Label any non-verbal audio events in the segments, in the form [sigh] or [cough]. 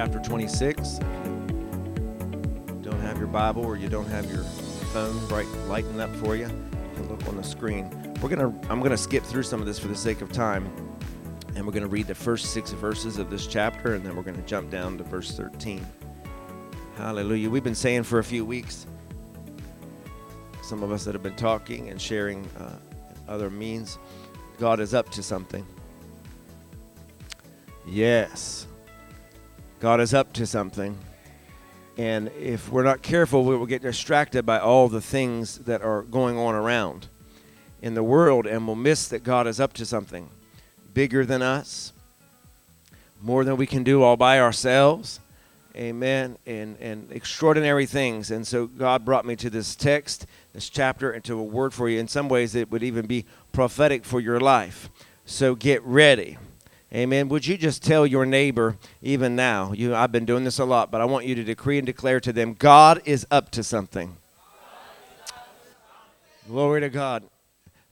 Chapter 26. Don't have your Bible or you don't have your phone bright lighting up for you, you can look on the screen. We're gonna I'm gonna skip through some of this for the sake of time, and we're gonna read the first six verses of this chapter, and then we're gonna jump down to verse 13. Hallelujah. We've been saying for a few weeks, some of us that have been talking and sharing uh, other means, God is up to something. Yes. God is up to something. And if we're not careful, we will get distracted by all the things that are going on around in the world and we'll miss that God is up to something bigger than us, more than we can do all by ourselves. Amen. And, and extraordinary things. And so God brought me to this text, this chapter, and to a word for you. In some ways, it would even be prophetic for your life. So get ready. Amen. Would you just tell your neighbor, even now, you, I've been doing this a lot, but I want you to decree and declare to them, God is up to something. Glory to God.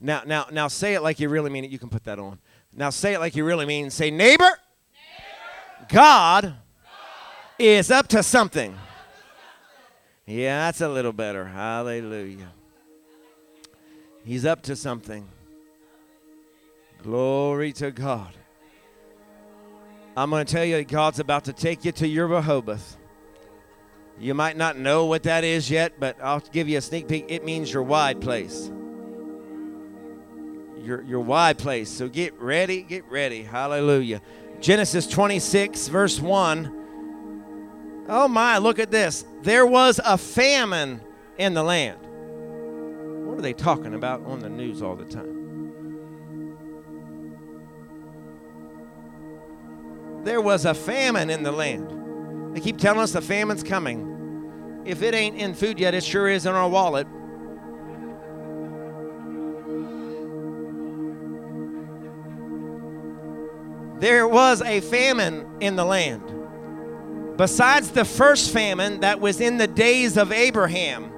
Now, now, now say it like you really mean it. You can put that on. Now say it like you really mean. Say, neighbor, neighbor. God, God is up to something. Yeah, that's a little better. Hallelujah. He's up to something. Glory to God. I'm going to tell you God's about to take you to your Rehoboth. You might not know what that is yet, but I'll give you a sneak peek. It means your wide place. Your, your wide place. So get ready, get ready. Hallelujah. Genesis 26, verse 1. Oh my, look at this. There was a famine in the land. What are they talking about on the news all the time? There was a famine in the land. They keep telling us the famine's coming. If it ain't in food yet, it sure is in our wallet. There was a famine in the land. Besides the first famine that was in the days of Abraham,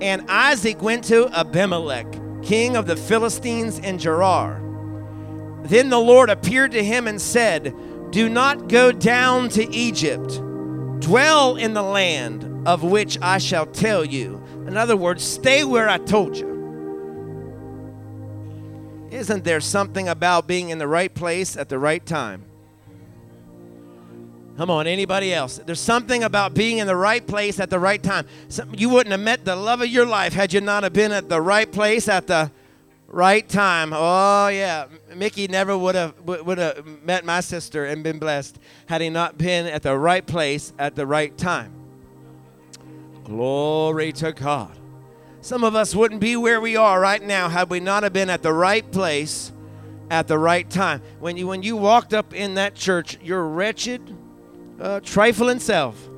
and Isaac went to Abimelech, king of the Philistines in Gerar. Then the Lord appeared to him and said, do not go down to Egypt. Dwell in the land of which I shall tell you. In other words, stay where I told you. Isn't there something about being in the right place at the right time? Come on, anybody else? There's something about being in the right place at the right time. you wouldn't have met the love of your life had you not have been at the right place at the right time. Oh yeah, Mickey never would have would have met my sister and been blessed had he not been at the right place at the right time. Glory to God. Some of us wouldn't be where we are right now had we not have been at the right place at the right time. When you when you walked up in that church, your wretched, uh, trifling self,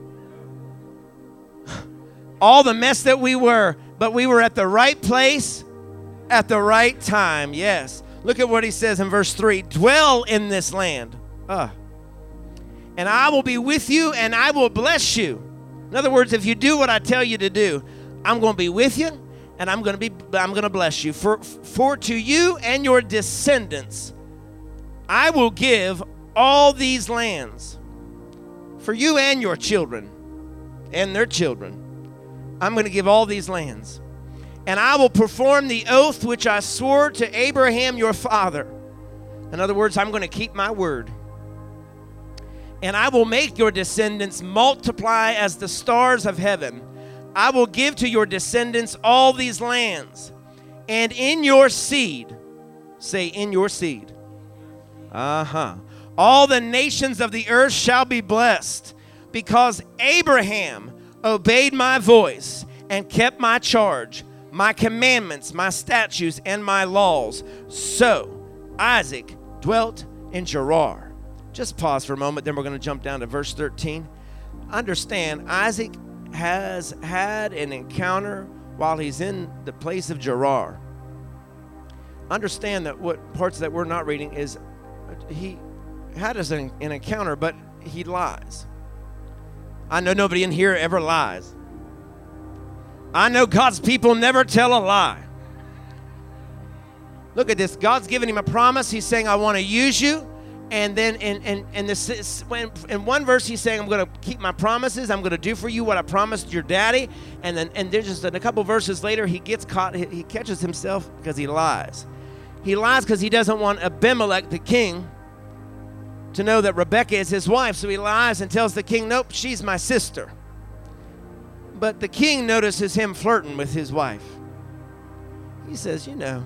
[sighs] all the mess that we were, but we were at the right place at the right time. Yes. Look at what he says in verse 3 Dwell in this land. Uh, and I will be with you and I will bless you. In other words, if you do what I tell you to do, I'm going to be with you and I'm going to be I'm going to bless you. For for to you and your descendants I will give all these lands. For you and your children and their children. I'm going to give all these lands and I will perform the oath which I swore to Abraham your father. In other words, I'm going to keep my word. And I will make your descendants multiply as the stars of heaven. I will give to your descendants all these lands. And in your seed, say, in your seed. Uh huh. All the nations of the earth shall be blessed because Abraham obeyed my voice and kept my charge my commandments, my statutes, and my laws. So Isaac dwelt in Gerar. Just pause for a moment, then we're going to jump down to verse 13. Understand, Isaac has had an encounter while he's in the place of Gerar. Understand that what parts that we're not reading is he had an, an encounter, but he lies. I know nobody in here ever lies. I know God's people never tell a lie. Look at this. God's given him a promise. He's saying, I want to use you And then in, in, in, this, when, in one verse, he's saying, I'm going to keep my promises. I'm going to do for you what I promised your daddy. And then and there's just a couple verses later, he gets caught. He, he catches himself because he lies. He lies because he doesn't want Abimelech, the king, to know that Rebecca is his wife. So he lies and tells the king, Nope, she's my sister. But the king notices him flirting with his wife. He says, You know,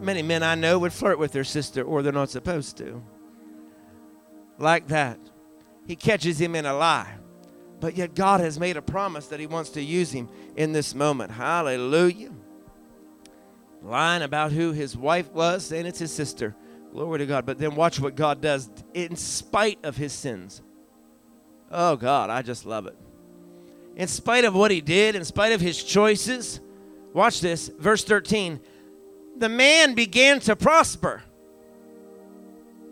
many men I know would flirt with their sister or they're not supposed to. Like that. He catches him in a lie. But yet God has made a promise that he wants to use him in this moment. Hallelujah. Lying about who his wife was, saying it's his sister. Glory to God. But then watch what God does in spite of his sins. Oh, God, I just love it. In spite of what he did, in spite of his choices, watch this. Verse 13 the man began to prosper.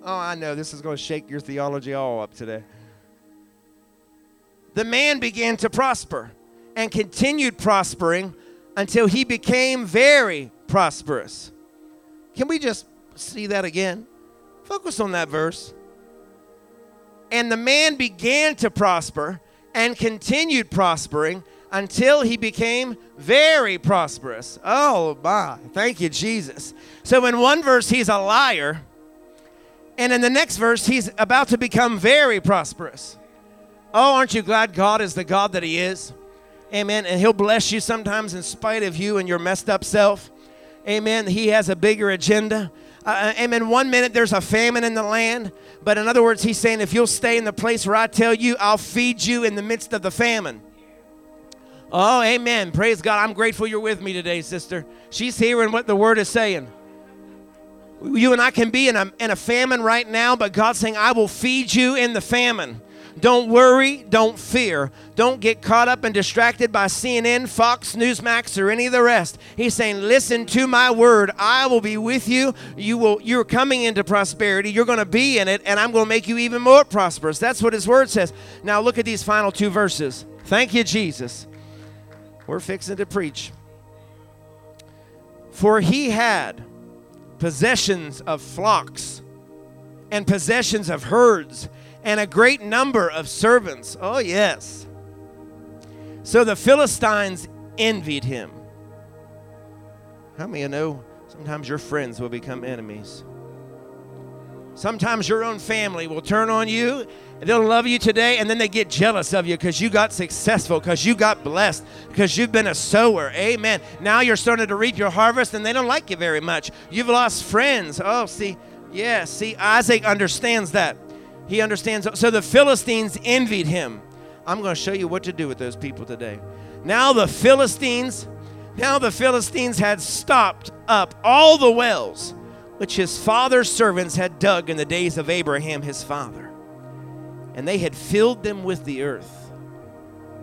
Oh, I know this is going to shake your theology all up today. The man began to prosper and continued prospering until he became very prosperous. Can we just see that again? Focus on that verse. And the man began to prosper and continued prospering until he became very prosperous. Oh, my. Thank you, Jesus. So, in one verse, he's a liar. And in the next verse, he's about to become very prosperous. Oh, aren't you glad God is the God that He is? Amen. And He'll bless you sometimes in spite of you and your messed up self. Amen. He has a bigger agenda. Uh, uh amen. One minute there's a famine in the land, but in other words, He's saying, if you'll stay in the place where I tell you, I'll feed you in the midst of the famine. Oh, amen. Praise God. I'm grateful you're with me today, sister. She's hearing what the word is saying. You and I can be in a, in a famine right now, but God's saying, I will feed you in the famine. Don't worry, don't fear. Don't get caught up and distracted by CNN, Fox, Newsmax, or any of the rest. He's saying, "Listen to my word. I will be with you. You will you're coming into prosperity. You're going to be in it and I'm going to make you even more prosperous." That's what his word says. Now look at these final two verses. Thank you, Jesus. We're fixing to preach. For he had possessions of flocks and possessions of herds and a great number of servants. Oh, yes. So the Philistines envied him. How many of you know sometimes your friends will become enemies? Sometimes your own family will turn on you They'll love you today and then they get jealous of you because you got successful, because you got blessed, because you've been a sower. Amen. Now you're starting to reap your harvest and they don't like you very much. You've lost friends. Oh, see, yeah, see, Isaac understands that. He understands. So the Philistines envied him. I'm going to show you what to do with those people today. Now the Philistines, now the Philistines had stopped up all the wells which his father's servants had dug in the days of Abraham his father and they had filled them with the earth.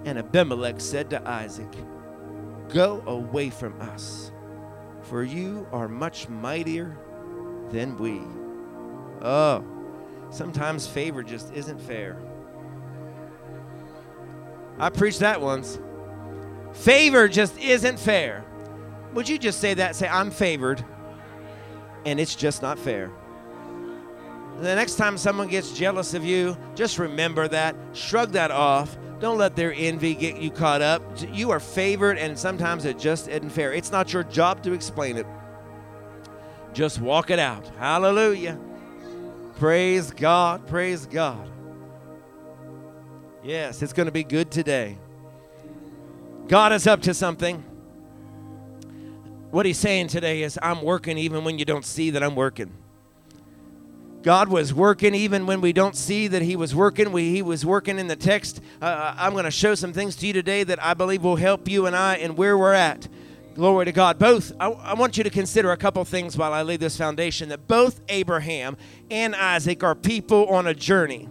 And Abimelech said to Isaac, Go away from us, for you are much mightier than we. Oh, sometimes favor just isn't fair. I preached that once. Favor just isn't fair. Would you just say that? Say, I'm favored, and it's just not fair. The next time someone gets jealous of you, just remember that. Shrug that off. Don't let their envy get you caught up. You are favored, and sometimes it just isn't fair. It's not your job to explain it. Just walk it out. Hallelujah. Praise God. Praise God. Yes, it's going to be good today. God is up to something. What he's saying today is, I'm working even when you don't see that I'm working. God was working even when we don't see that He was working. We, he was working in the text. Uh, uh I'm going to show some things to you today that I believe will help you and I and where we're at. Glory to God. Both, I, I want you to consider a couple things while I lay this foundation that both Abraham and Isaac are people on a journey.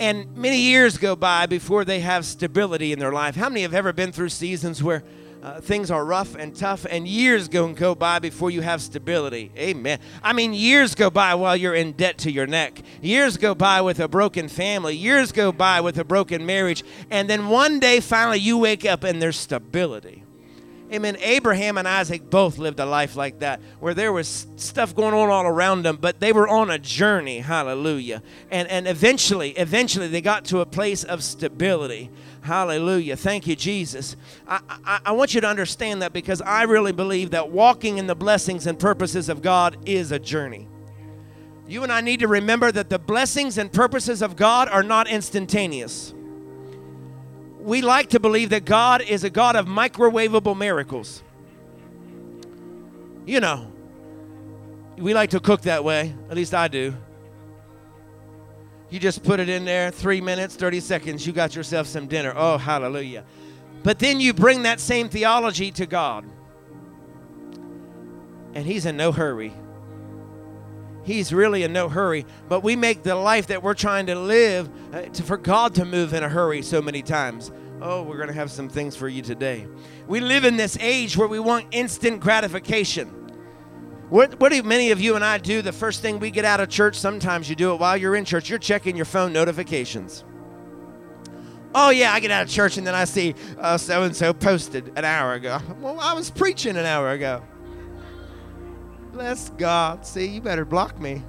And many years go by before they have stability in their life. How many have ever been through seasons where uh, things are rough and tough, and years go and go by before you have stability. Amen. I mean, years go by while you're in debt to your neck. Years go by with a broken family. Years go by with a broken marriage. And then one day, finally, you wake up and there's stability. Amen. Abraham and Isaac both lived a life like that, where there was stuff going on all around them, but they were on a journey. Hallelujah. And and eventually, eventually, they got to a place of stability. Hallelujah. Thank you, Jesus. I, I, I want you to understand that because I really believe that walking in the blessings and purposes of God is a journey. You and I need to remember that the blessings and purposes of God are not instantaneous we like to believe that God is a God of microwavable miracles. You know, we like to cook that way. At least I do. You just put it in there, three minutes, 30 seconds, you got yourself some dinner. Oh, hallelujah. But then you bring that same theology to God. And He's in no hurry. He's really in no hurry. But we make the life that we're trying to live uh, to, for God to move in a hurry so many times. Oh, we're going to have some things for you today. We live in this age where we want instant gratification. What, what do many of you and I do the first thing we get out of church? Sometimes you do it while you're in church. You're checking your phone notifications. Oh, yeah, I get out of church and then I see so and so posted an hour ago. Well, I was preaching an hour ago. Bless God. See, you better block me.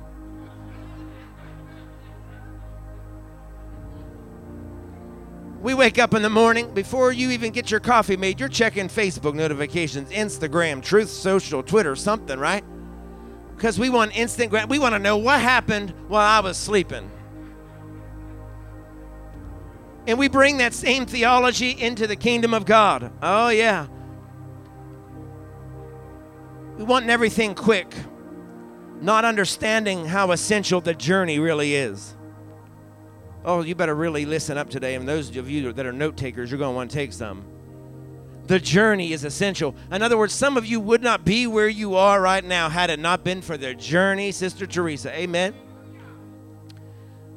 We wake up in the morning, before you even get your coffee made, you're checking Facebook notifications, Instagram, Truth Social, Twitter, something, right? Because we want instant, we want to know what happened while I was sleeping. And we bring that same theology into the kingdom of God. Oh, yeah. We want everything quick, not understanding how essential the journey really is. Oh, you better really listen up today. And those of you that are note takers, you're going to want to take some. The journey is essential. In other words, some of you would not be where you are right now had it not been for the journey, Sister Teresa. Amen.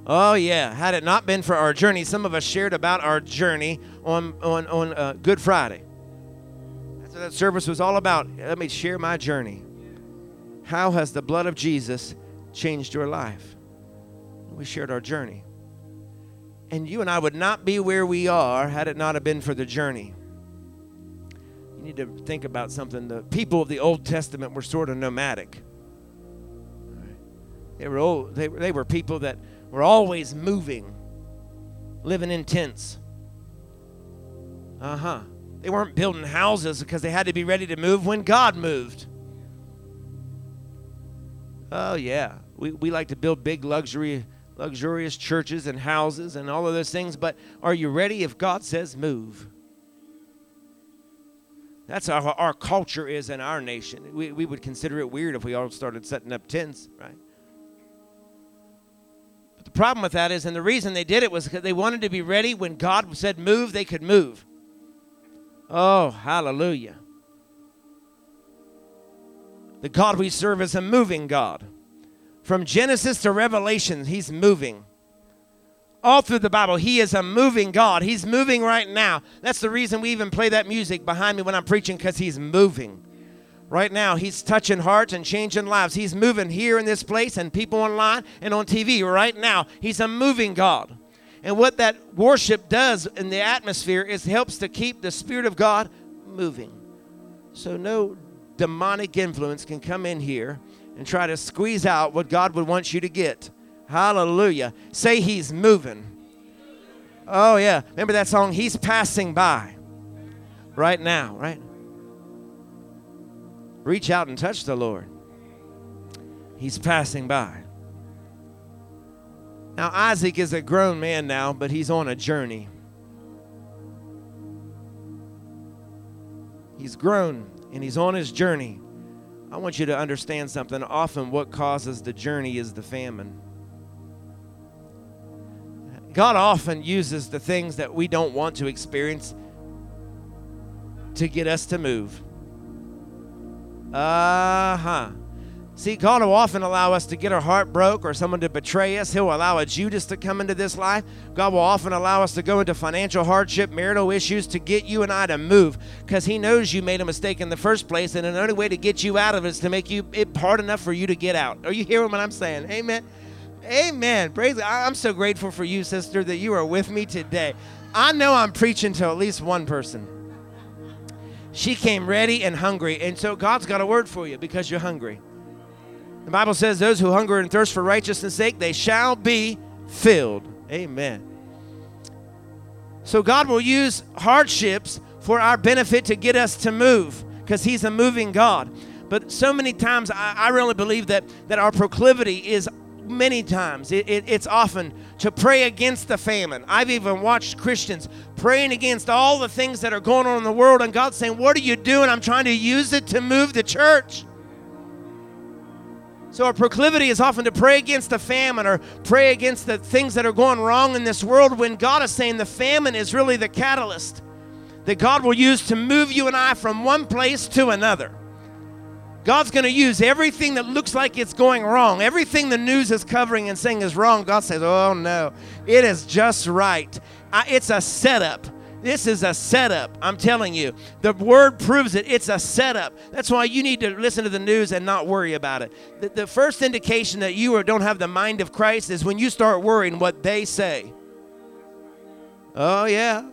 Oh yeah, had it not been for our journey, some of us shared about our journey on on on uh, Good Friday. That service was all about. Let me share my journey. How has the blood of Jesus changed your life? We shared our journey. And you and I would not be where we are had it not have been for the journey. You need to think about something. The people of the Old Testament were sort of nomadic. They were old, they, they were people that were always moving, living in tents. Uh huh. They weren't building houses because they had to be ready to move when God moved. Oh, yeah. We, we like to build big luxury, luxurious churches and houses and all of those things, but are you ready if God says move? That's how our culture is in our nation. We, we would consider it weird if we all started setting up tents, right? But the problem with that is, and the reason they did it was because they wanted to be ready when God said move, they could move. Oh, hallelujah. The God we serve is a moving God. From Genesis to Revelation, He's moving. All through the Bible, He is a moving God. He's moving right now. That's the reason we even play that music behind me when I'm preaching, because He's moving. Right now, He's touching hearts and changing lives. He's moving here in this place and people online and on TV right now. He's a moving God. And what that worship does in the atmosphere is helps to keep the Spirit of God moving. So no demonic influence can come in here and try to squeeze out what God would want you to get. Hallelujah. Say He's moving. Oh, yeah. Remember that song? He's passing by right now, right? Reach out and touch the Lord. He's passing by. Now, Isaac is a grown man now, but he's on a journey. He's grown and he's on his journey. I want you to understand something. Often, what causes the journey is the famine. God often uses the things that we don't want to experience to get us to move. Uh huh. See, God will often allow us to get our heart broke or someone to betray us. He'll allow a Judas to come into this life. God will often allow us to go into financial hardship, marital issues to get you and I to move because He knows you made a mistake in the first place. And the only way to get you out of it is to make you it hard enough for you to get out. Are you hearing what I'm saying? Amen. Amen. Praise God. I'm so grateful for you, sister, that you are with me today. I know I'm preaching to at least one person. She came ready and hungry. And so God's got a word for you because you're hungry. The Bible says, Those who hunger and thirst for righteousness' sake, they shall be filled. Amen. So God will use hardships for our benefit to get us to move because He's a moving God. But so many times, I, I really believe that, that our proclivity is many times, it, it, it's often to pray against the famine. I've even watched Christians praying against all the things that are going on in the world, and God's saying, What are you doing? I'm trying to use it to move the church. So, our proclivity is often to pray against the famine or pray against the things that are going wrong in this world when God is saying the famine is really the catalyst that God will use to move you and I from one place to another. God's going to use everything that looks like it's going wrong, everything the news is covering and saying is wrong. God says, Oh no, it is just right. I, it's a setup. This is a setup. I'm telling you. The word proves it. It's a setup. That's why you need to listen to the news and not worry about it. The, the first indication that you don't have the mind of Christ is when you start worrying what they say. Oh, yeah.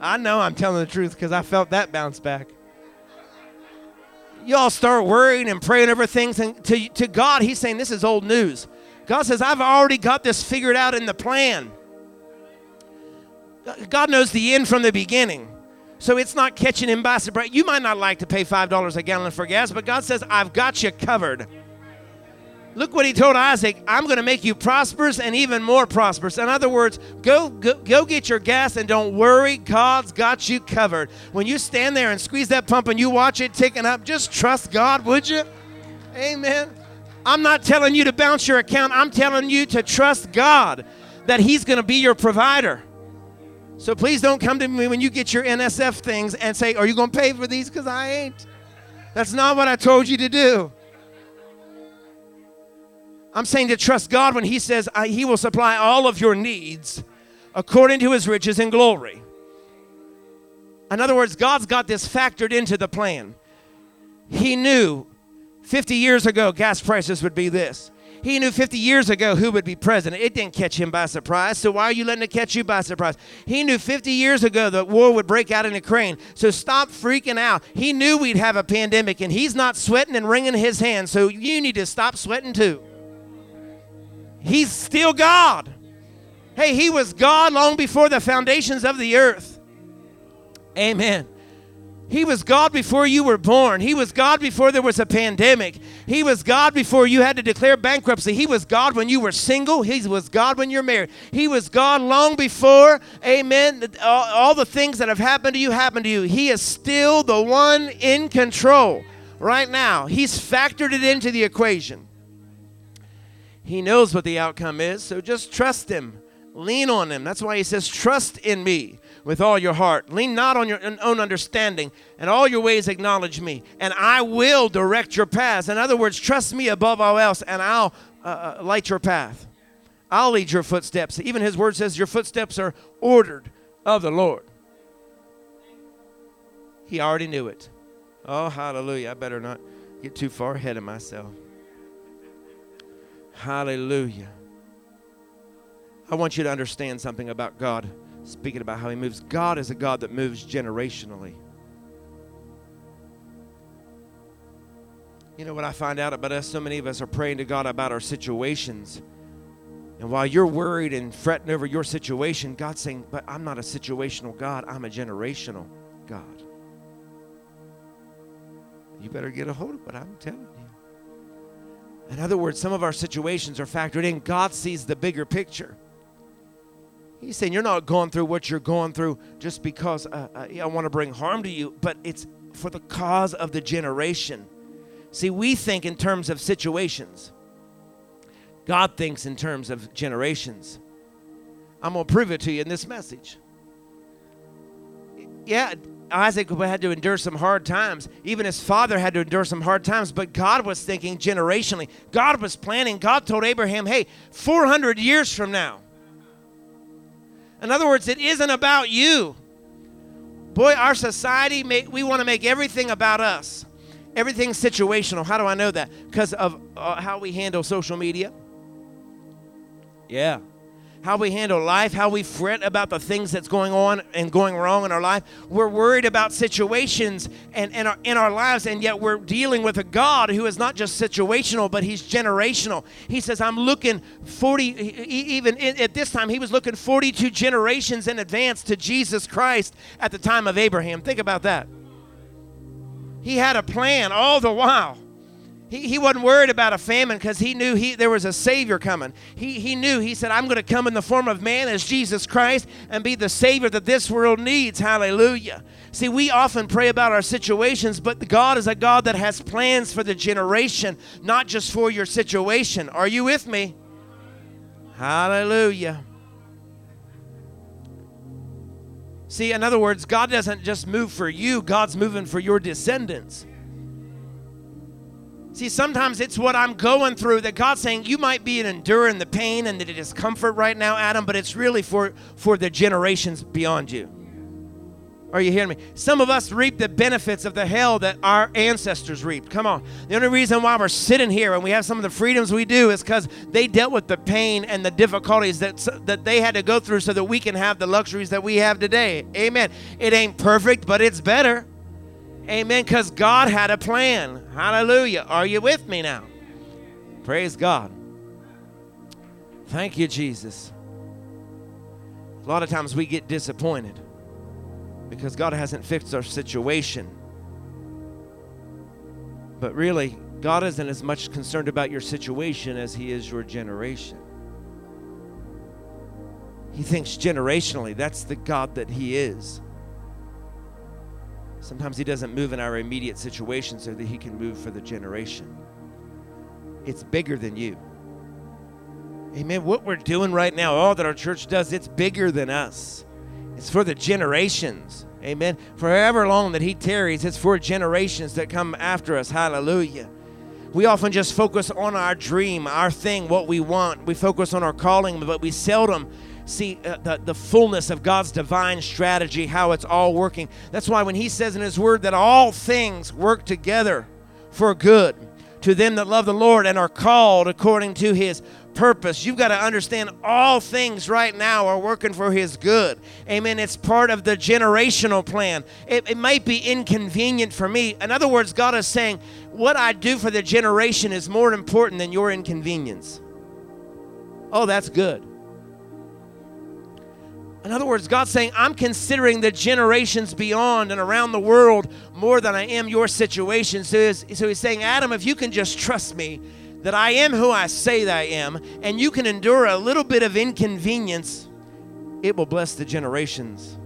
I know I'm telling the truth because I felt that bounce back. Y'all start worrying and praying over things, and to, to God, He's saying, This is old news. God says, I've already got this figured out in the plan. God knows the end from the beginning. So it's not catching him by surprise. You might not like to pay $5 a gallon for gas, but God says, I've got you covered. Look what he told Isaac I'm going to make you prosperous and even more prosperous. In other words, go, go, go get your gas and don't worry. God's got you covered. When you stand there and squeeze that pump and you watch it ticking up, just trust God, would you? Amen. I'm not telling you to bounce your account, I'm telling you to trust God that He's going to be your provider. So please don't come to me when you get your NSF things and say, Are you going to pay for these? Because I ain't. That's not what I told you to do. I'm saying to trust God when He says He will supply all of your needs according to His riches and glory. In other words, God's got this factored into the plan. He knew 50 years ago gas prices would be this. He knew 50 years ago who would be president. It didn't catch him by surprise. So why are you letting it catch you by surprise? He knew 50 years ago that war would break out in Ukraine. So stop freaking out. He knew we'd have a pandemic and he's not sweating and wringing his hands. So you need to stop sweating too. He's still God. Hey, he was God long before the foundations of the earth. Amen. He was God before you were born. He was God before there was a pandemic. He was God before you had to declare bankruptcy. He was God when you were single. He was God when you're married. He was God long before, amen, all, all the things that have happened to you happened to you. He is still the one in control right now. He's factored it into the equation. He knows what the outcome is, so just trust Him. Lean on Him. That's why He says, Trust in me with all your heart. Lean not on your own understanding, and all your ways acknowledge me, and I will direct your paths. In other words, trust me above all else, and I'll uh, uh, light your path. I'll lead your footsteps. Even his word says, Your footsteps are ordered of the Lord. He already knew it. Oh, hallelujah. I better not get too far ahead of myself. Hallelujah. I want you to understand something about God speaking about how he moves. God is a God that moves generationally. You know what I find out about us? So many of us are praying to God about our situations. And while you're worried and fretting over your situation, God's saying, But I'm not a situational God, I'm a generational God. You better get a hold of what I'm telling you. In other words, some of our situations are factored in. God sees the bigger picture. He's saying you're not going through what you're going through just because uh, uh, I want to bring harm to you, but it's for the cause of the generation. See, we think in terms of situations, God thinks in terms of generations. I'm going to prove it to you in this message. Yeah, Isaac had to endure some hard times. Even his father had to endure some hard times, but God was thinking generationally. God was planning. God told Abraham, hey, 400 years from now, in other words, it isn't about you. Boy, our society, we want to make everything about us. Everything's situational. How do I know that? Because of uh, how we handle social media. Yeah. How we handle life, how we fret about the things that's going on and going wrong in our life. We're worried about situations and, and our, in our lives, and yet we're dealing with a God who is not just situational, but He's generational. He says, I'm looking 40, even at this time, He was looking 42 generations in advance to Jesus Christ at the time of Abraham. Think about that. He had a plan all the while. He, he wasn't worried about a famine because he knew he, there was a Savior coming. He, he knew, he said, I'm going to come in the form of man as Jesus Christ and be the Savior that this world needs. Hallelujah. See, we often pray about our situations, but God is a God that has plans for the generation, not just for your situation. Are you with me? Hallelujah. See, in other words, God doesn't just move for you, God's moving for your descendants. See, sometimes it's what I'm going through that God's saying you might be enduring the pain and the discomfort right now, Adam, but it's really for, for the generations beyond you. Are you hearing me? Some of us reap the benefits of the hell that our ancestors reaped. Come on. The only reason why we're sitting here and we have some of the freedoms we do is because they dealt with the pain and the difficulties that, that they had to go through so that we can have the luxuries that we have today. Amen. It ain't perfect, but it's better. Amen. Because God had a plan. Hallelujah. Are you with me now? Praise God. Thank you, Jesus. A lot of times we get disappointed because God hasn't fixed our situation. But really, God isn't as much concerned about your situation as He is your generation. He thinks generationally, that's the God that He is. Sometimes He doesn't move in our immediate situation so that He can move for the generation. It's bigger than you. Amen. What we're doing right now, all that our church does, it's bigger than us. It's for the generations. Amen. For long that He tarries, it's for generations that come after us. Hallelujah. We often just focus on our dream, our thing, what we want. We focus on our calling, but we seldom see uh, the, the fullness of God's divine strategy, how it's all working. That's why when He says in His Word that all things work together for good to them that love the Lord and are called according to His purpose. You've got to understand all things right now are working for His good. Amen. It's part of the generational plan. It, it might be inconvenient for me. In other words, God is saying, what I do for the generation is more important than your inconvenience. Oh, that's good. In other words, God's saying, I'm considering the generations beyond and around the world more than I am your situation. So he's, so he's saying, Adam, if you can just trust me, that I am who I say that I am, and you can endure a little bit of inconvenience, it will bless the generations.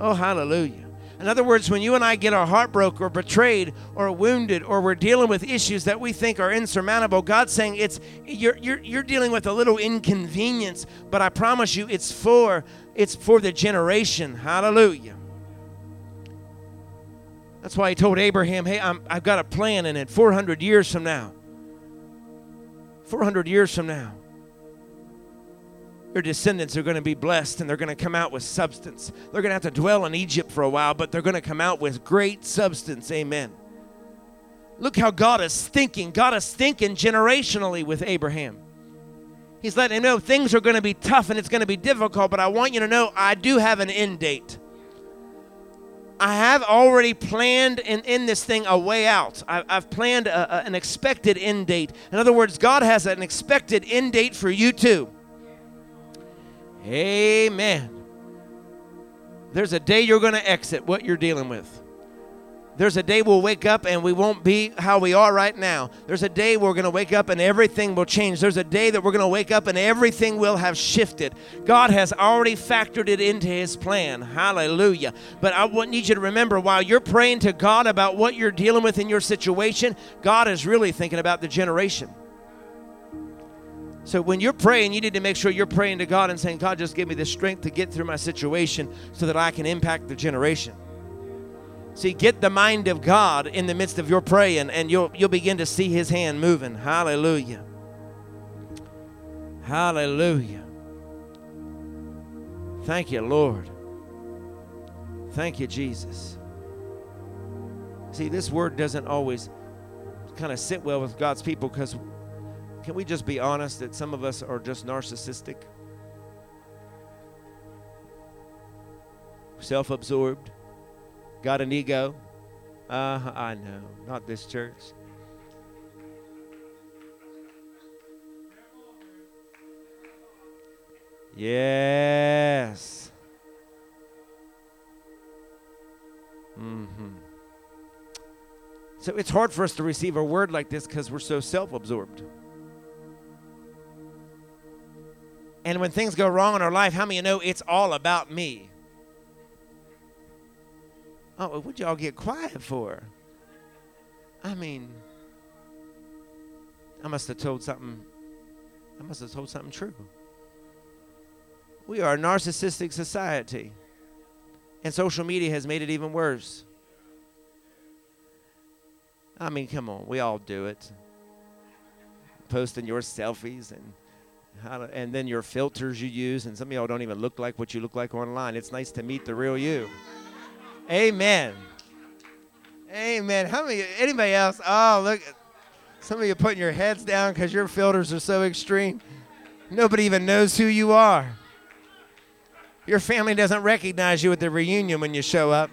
Oh, hallelujah. In other words, when you and I get our heart broke or betrayed or wounded or we're dealing with issues that we think are insurmountable, God's saying it's you're, you're, you're dealing with a little inconvenience, but I promise you it's for it's for the generation. Hallelujah. That's why he told Abraham, hey, i I've got a plan in it 400 years from now. 400 years from now your descendants are going to be blessed and they're going to come out with substance. They're going to have to dwell in Egypt for a while, but they're going to come out with great substance. Amen. Look how God is thinking. God is thinking generationally with Abraham. He's letting him know things are going to be tough and it's going to be difficult, but I want you to know I do have an end date. I have already planned in, in this thing a way out. I, have planned a, a, an expected end date. In other words, God has an expected end date for you too. Amen. There's a day you're going to exit what you're dealing with. There's a day we'll wake up and we won't be how we are right now. There's a day we're going to wake up and everything will change. There's a day that we're going to wake up and everything will have shifted. God has already factored it into His plan. Hallelujah. But I need you to remember while you're praying to God about what you're dealing with in your situation, God is really thinking about the generation. So when you're praying, you need to make sure you're praying to God and saying, God, just give me the strength to get through my situation so that I can impact the generation. See, get the mind of God in the midst of your praying, and you'll you'll begin to see his hand moving. Hallelujah. Hallelujah. Thank you, Lord. Thank you, Jesus. See, this word doesn't always kind of sit well with God's people because can we just be honest that some of us are just narcissistic? Self absorbed? Got an ego? Uh, I know. Not this church. Yes. Mm-hmm. So it's hard for us to receive a word like this because we're so self absorbed. And when things go wrong in our life, how many of you know it's all about me? Oh, what'd y'all get quiet for? I mean, I must have told something. I must have told something true. We are a narcissistic society. And social media has made it even worse. I mean, come on, we all do it. Posting your selfies and to, and then your filters you use, and some of y'all don't even look like what you look like online. It's nice to meet the real you. Amen. Amen. How many? Anybody else? Oh, look. Some of you putting your heads down because your filters are so extreme. Nobody even knows who you are. Your family doesn't recognize you at the reunion when you show up.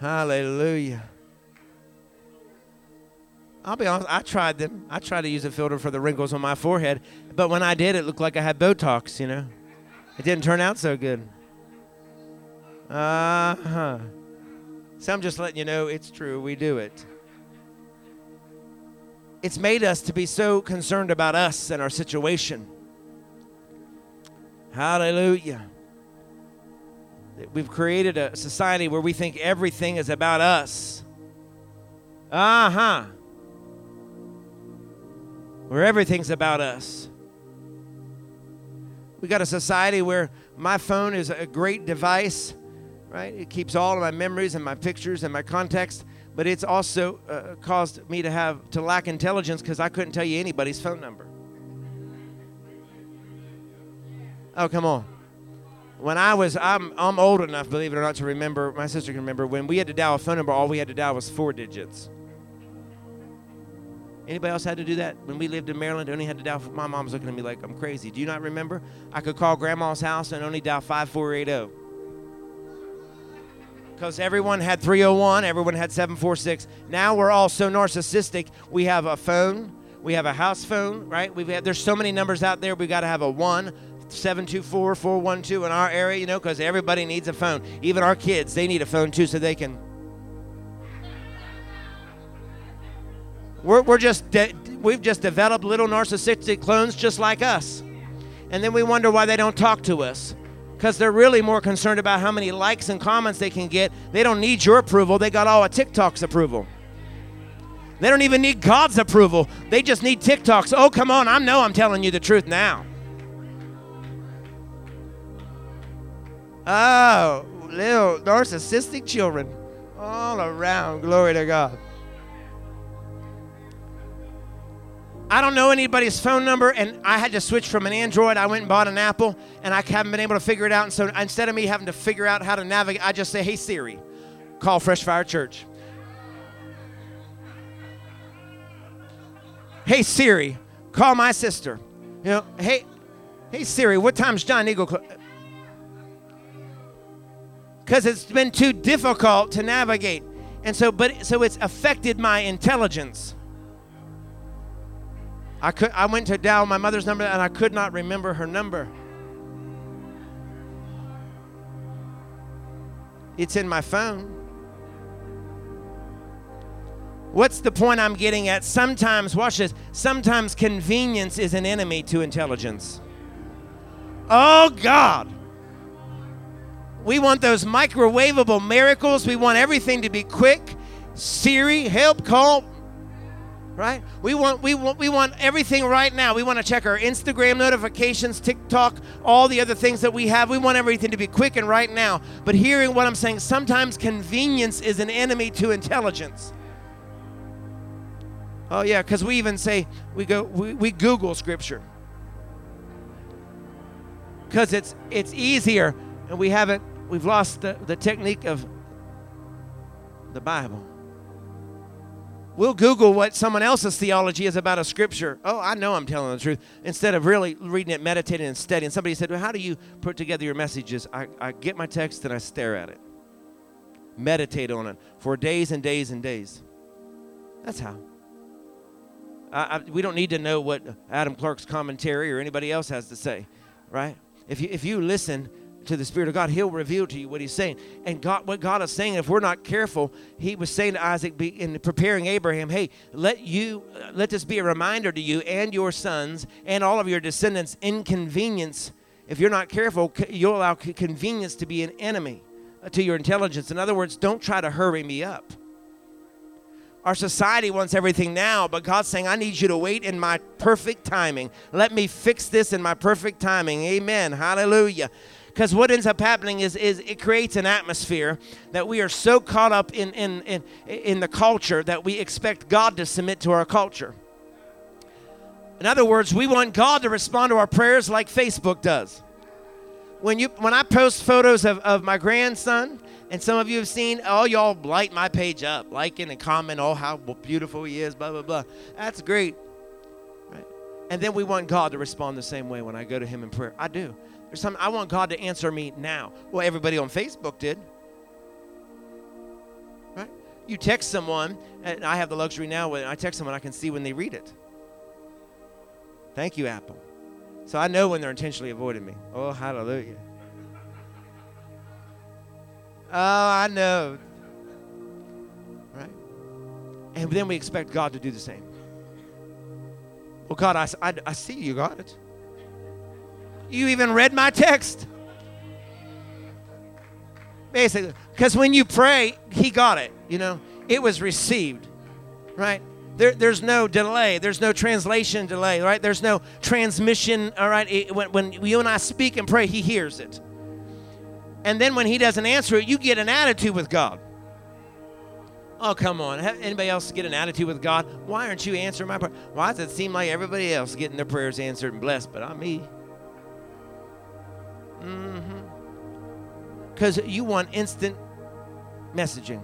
Hallelujah. I'll be honest, I tried them. I tried to use a filter for the wrinkles on my forehead, but when I did, it looked like I had Botox, you know. It didn't turn out so good. Uh huh. So I'm just letting you know it's true. We do it. It's made us to be so concerned about us and our situation. Hallelujah. We've created a society where we think everything is about us. Uh huh. Where everything's about us. We got a society where my phone is a great device, right? It keeps all of my memories and my pictures and my context, but it's also uh, caused me to have to lack intelligence because I couldn't tell you anybody's phone number. Oh, come on. When I was, I'm, I'm old enough, believe it or not, to remember, my sister can remember, when we had to dial a phone number, all we had to dial was four digits. Anybody else had to do that? When we lived in Maryland, only had to dial, my mom was looking at me like I'm crazy. Do you not remember? I could call grandma's house and only dial 5480. Because everyone had 301, everyone had 746. Now we're all so narcissistic. We have a phone, we have a house phone, right? We've had, there's so many numbers out there. We got to have a one, 724 412 in our area, you know, because everybody needs a phone. Even our kids, they need a phone too, so they can. We're, we're just, de- we've just developed little narcissistic clones just like us. And then we wonder why they don't talk to us. Because they're really more concerned about how many likes and comments they can get. They don't need your approval, they got all of TikTok's approval. They don't even need God's approval. They just need TikTok's. Oh, come on, I know I'm telling you the truth now. Oh, little narcissistic children all around. Glory to God. I don't know anybody's phone number, and I had to switch from an Android. I went and bought an Apple, and I haven't been able to figure it out. And so instead of me having to figure out how to navigate, I just say, Hey Siri, call Fresh Fire Church. Hey Siri, call my sister. You know, hey, hey Siri, what time's Giant Eagle? Because it's been too difficult to navigate. And so, but so it's affected my intelligence. I could I went to dial my mother's number and I could not remember her number. It's in my phone. What's the point I'm getting at? Sometimes, watch this, sometimes convenience is an enemy to intelligence. Oh God. We want those microwavable miracles. We want everything to be quick. Siri, help call. Right? We want we want we want everything right now. We want to check our Instagram notifications, TikTok, all the other things that we have. We want everything to be quick and right now. But hearing what I'm saying, sometimes convenience is an enemy to intelligence. Oh yeah, because we even say we go we, we Google scripture. Because it's it's easier and we haven't we've lost the, the technique of the Bible. We'll Google what someone else's theology is about a scripture. Oh, I know I'm telling the truth. Instead of really reading it, meditating, and studying. Somebody said, Well, how do you put together your messages? I, I get my text and I stare at it, meditate on it for days and days and days. That's how. I, I, we don't need to know what Adam Clarke's commentary or anybody else has to say, right? If you, if you listen to the Spirit of God, He'll reveal to you what He's saying. And God, what God is saying, if we're not careful, He was saying to Isaac in preparing Abraham, "Hey, let you let this be a reminder to you and your sons and all of your descendants. Inconvenience. If you're not careful, you'll allow convenience to be an enemy uh, to your intelligence. In other words, don't try to hurry me up." Our society wants everything now, but God's saying, I need you to wait in my perfect timing. Let me fix this in my perfect timing. Amen. Hallelujah. Because what ends up happening is, is it creates an atmosphere that we are so caught up in, in, in, in the culture that we expect God to submit to our culture. In other words, we want God to respond to our prayers like Facebook does. When, you, when I post photos of, of my grandson, and some of you have seen, oh, y'all light my page up, liking and comment, oh, how beautiful he is, blah, blah, blah. That's great. Right? And then we want God to respond the same way when I go to him in prayer. I do. There's some I want God to answer me now. Well, everybody on Facebook did. Right? You text someone, and I have the luxury now when I text someone, I can see when they read it. Thank you, Apple. So I know when they're intentionally avoiding me. Oh, hallelujah. Oh, I know. Right? And then we expect God to do the same. Well, God, I, I, I see you got it. You even read my text. Basically, because when you pray, he got it. You know, it was received, right? There, there's no delay. There's no translation delay, right? There's no transmission, all right? It, when, when you and I speak and pray, he hears it. And then when he doesn't answer it, you get an attitude with God. Oh, come on. Anybody else get an attitude with God? Why aren't you answering my prayer? Why does it seem like everybody else getting their prayers answered and blessed, but I'm me? Mm-hmm. Because you want instant messaging.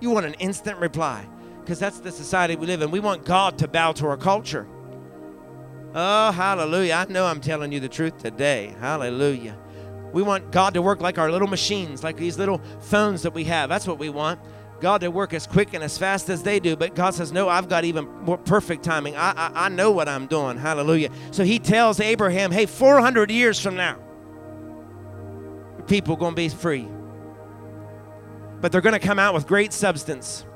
You want an instant reply. Because that's the society we live in. We want God to bow to our culture. Oh, hallelujah. I know I'm telling you the truth today. Hallelujah. We want God to work like our little machines, like these little phones that we have. That's what we want. God to work as quick and as fast as they do. But God says, No, I've got even more perfect timing. I, I, I know what I'm doing. Hallelujah. So he tells Abraham, Hey, 400 years from now, people going to be free. But they're going to come out with great substance.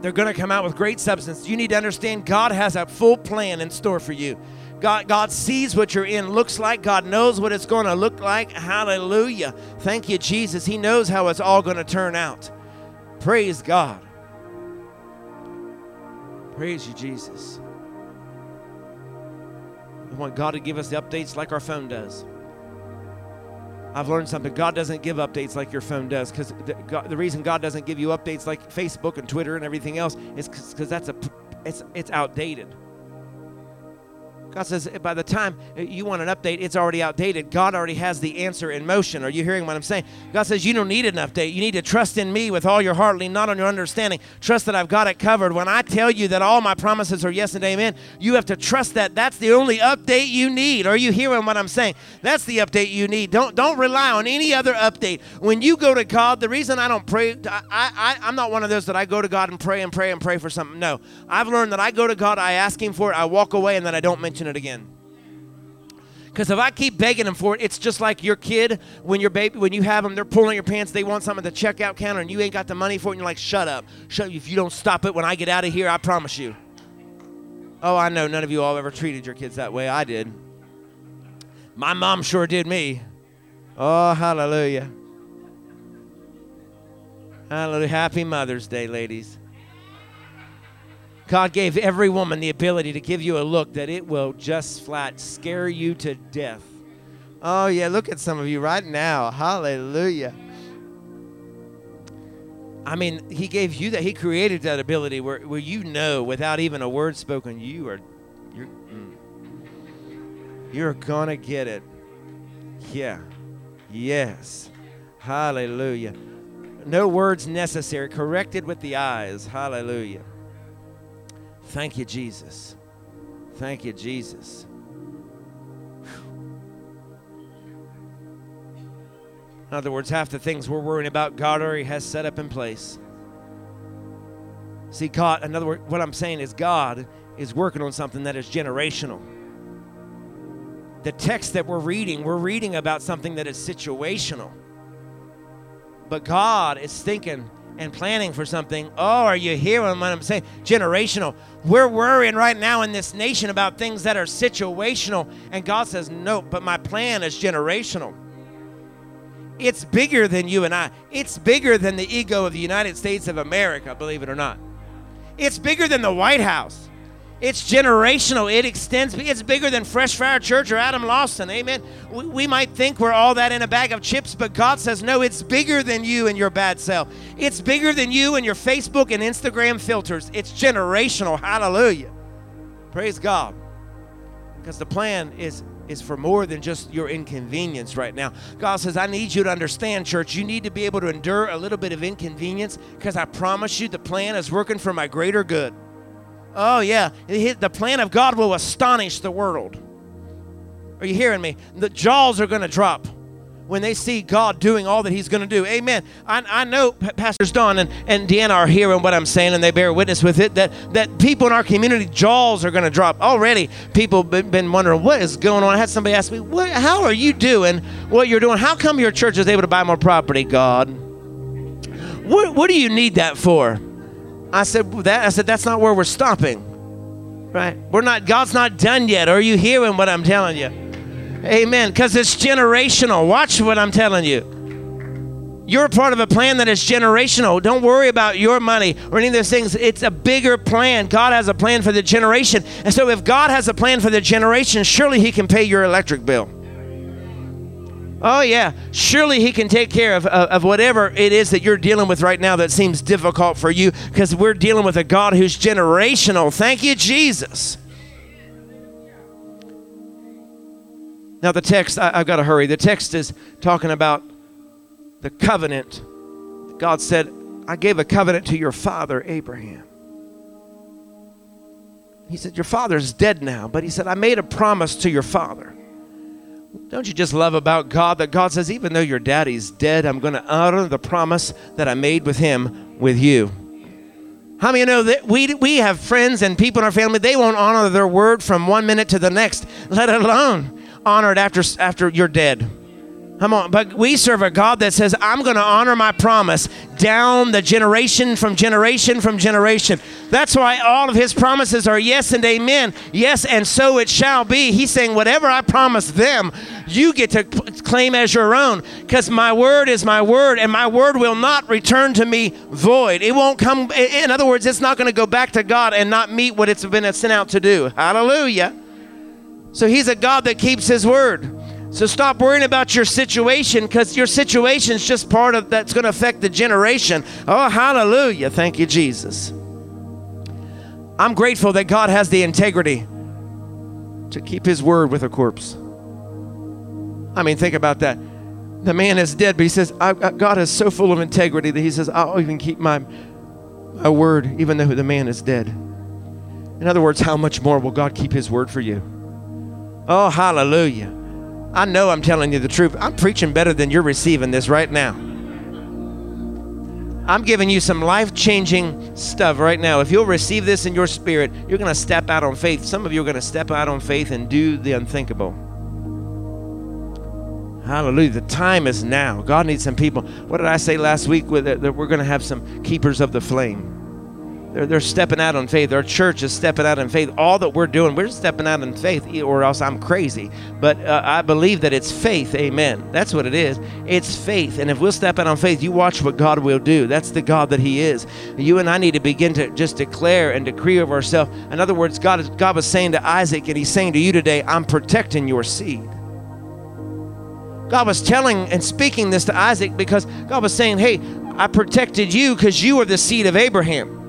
They're going to come out with great substance. You need to understand God has a full plan in store for you. God, God sees what you're in looks like. God knows what it's going to look like. Hallelujah. Thank you, Jesus. He knows how it's all going to turn out. Praise God. Praise you, Jesus. We want God to give us the updates like our phone does. I've learned something. God doesn't give updates like your phone does because the, the, reason God doesn't give you updates like Facebook and Twitter and everything else is because that's a it's it's outdated. God says, eh, by the time eh, you want an update, it's already outdated. God already has the answer in motion. Are you hearing what I'm saying? God says, you don't need an update. You need to trust in me with all your heart, lean not on your understanding. Trust that I've got it covered. When I tell you that all my promises are yes and amen, you have to trust that. That's the only update you need. Are you hearing what I'm saying? That's the update you need. Don't don't rely on any other update. When you go to God, the reason I don't pray, I, I, I'm not one of those that I go to God and pray and pray and pray for something. No. I've learned that I go to God, I ask Him for it, I walk away, and then I don't mention it again. Because if I keep begging them for it, it's just like your kid when your baby, when you have them, they're pulling your pants, they want something at the checkout counter, and you ain't got the money for it, and you're like, shut up. Shut up. If you don't stop it when I get out of here, I promise you. Oh, I know none of you all ever treated your kids that way. I did. My mom sure did me. Oh, hallelujah. Hallelujah. Happy Mother's Day, ladies. God gave every woman the ability to give you a look that it will just flat scare you to death. Oh, yeah, look at some of you right now. Hallelujah. I mean, He gave you that, He created that ability where, where you know without even a word spoken, you are, you're, mm, you're gonna get it. Yeah. Yes. Hallelujah. No words necessary. Corrected with the eyes. Hallelujah. Thank you, Jesus. Thank you, Jesus. In other words, half the things we're worrying about, God already has set up in place. See, God, in other words, what I'm saying is God is working on something that is generational. The text that we're reading, we're reading about something that is situational. But God is thinking and planning for something. Oh, are you hearing what I'm saying? Generational. We're worrying right now in this nation about things that are situational. And God says, no, but my plan is generational. It's bigger than you and I. It's bigger than the ego of the United States of America, believe it or not. It's bigger than the White House. It's generational. It extends. It's bigger than Fresh Fire Church or Adam Lawson. Amen. We, we, might think we're all that in a bag of chips, but God says, no, it's bigger than you and your bad self. It's bigger than you and your Facebook and Instagram filters. It's generational. Hallelujah. Praise God. Because the plan is is for more than just your inconvenience right now. God says, I need you to understand, church, you need to be able to endure a little bit of inconvenience because I promise you the plan is working for my greater good. Oh, yeah. The plan of God will astonish the world. Are you hearing me? The jaws are going to drop when they see God doing all that He's going to do. Amen. I, I know Pastors Don and, and Deanna are hearing what I'm saying and they bear witness with it that, that people in our community, jaws are going to drop. Already, people been, been wondering what is going on. I had somebody ask me, what, How are you doing what you're doing? How come your church is able to buy more property, God? What, what do you need that for? I said, that, I said, That's not where we're stopping. Right? We're not, God's not done yet. Are you hearing what I'm telling you? Amen. Because it's generational. Watch what I'm telling you. You're part of a plan that is generational. Don't worry about your money or any of those things. It's a bigger plan. God has a plan for the generation. And so, if God has a plan for the generation, surely He can pay your electric bill. Oh, yeah. Surely He can take care of, of, of, whatever it is that you're dealing with right now that seems difficult for you because we're dealing with a God who's generational. Thank you, Jesus. Now, the text, I, have got to hurry. The text is talking about the covenant. God said, I gave a covenant to your father, Abraham. He said, Your father's dead now, but he said, I made a promise to your father. Don't you just love about God that God says, even though your daddy's dead, I'm going to honor the promise that I made with him with you? How many know that we, we have friends and people in our family, they won't honor their word from one minute to the next, let alone honored after, after you're dead. Come on, but we serve a God that says, I'm going to honor my promise down the generation from generation from generation. That's why all of his promises are yes and amen. Yes, and so it shall be. He's saying, whatever I promise them, you get to claim as your own because my word is my word and my word will not return to me void. It won't come, in other words, it's not going to go back to God and not meet what it's been sent out to do. Hallelujah. So he's a God that keeps his word. So stop worrying about your situation because your situation is just part of that's going to affect the generation. Oh, hallelujah. Thank you, Jesus. I'm grateful that God has the integrity to keep his word with a corpse. I mean, think about that. The man is dead, but he says, God is so full of integrity that he says, I'll even keep my, my word even though the man is dead. In other words, how much more will God keep his word for you? Oh, hallelujah. I know I'm telling you the truth. I'm preaching better than you're receiving this right now. I'm giving you some life changing stuff right now. If you'll receive this in your spirit, you're going to step out on faith. Some of you are going to step out on faith and do the unthinkable. Hallelujah. The time is now. God needs some people. What did I say last week? That we're going to have some keepers of the flame. They're, they're stepping out on faith. Our church is stepping out in faith. All that we're doing, we're stepping out in faith, or else I'm crazy. But uh, I believe that it's faith. Amen. That's what it is. It's faith. And if we'll step out on faith, you watch what God will do. That's the God that He is. You and I need to begin to just declare and decree over ourselves. In other words, God, God was saying to Isaac, and He's saying to you today, I'm protecting your seed. God was telling and speaking this to Isaac because God was saying, Hey, I protected you because you are the seed of Abraham.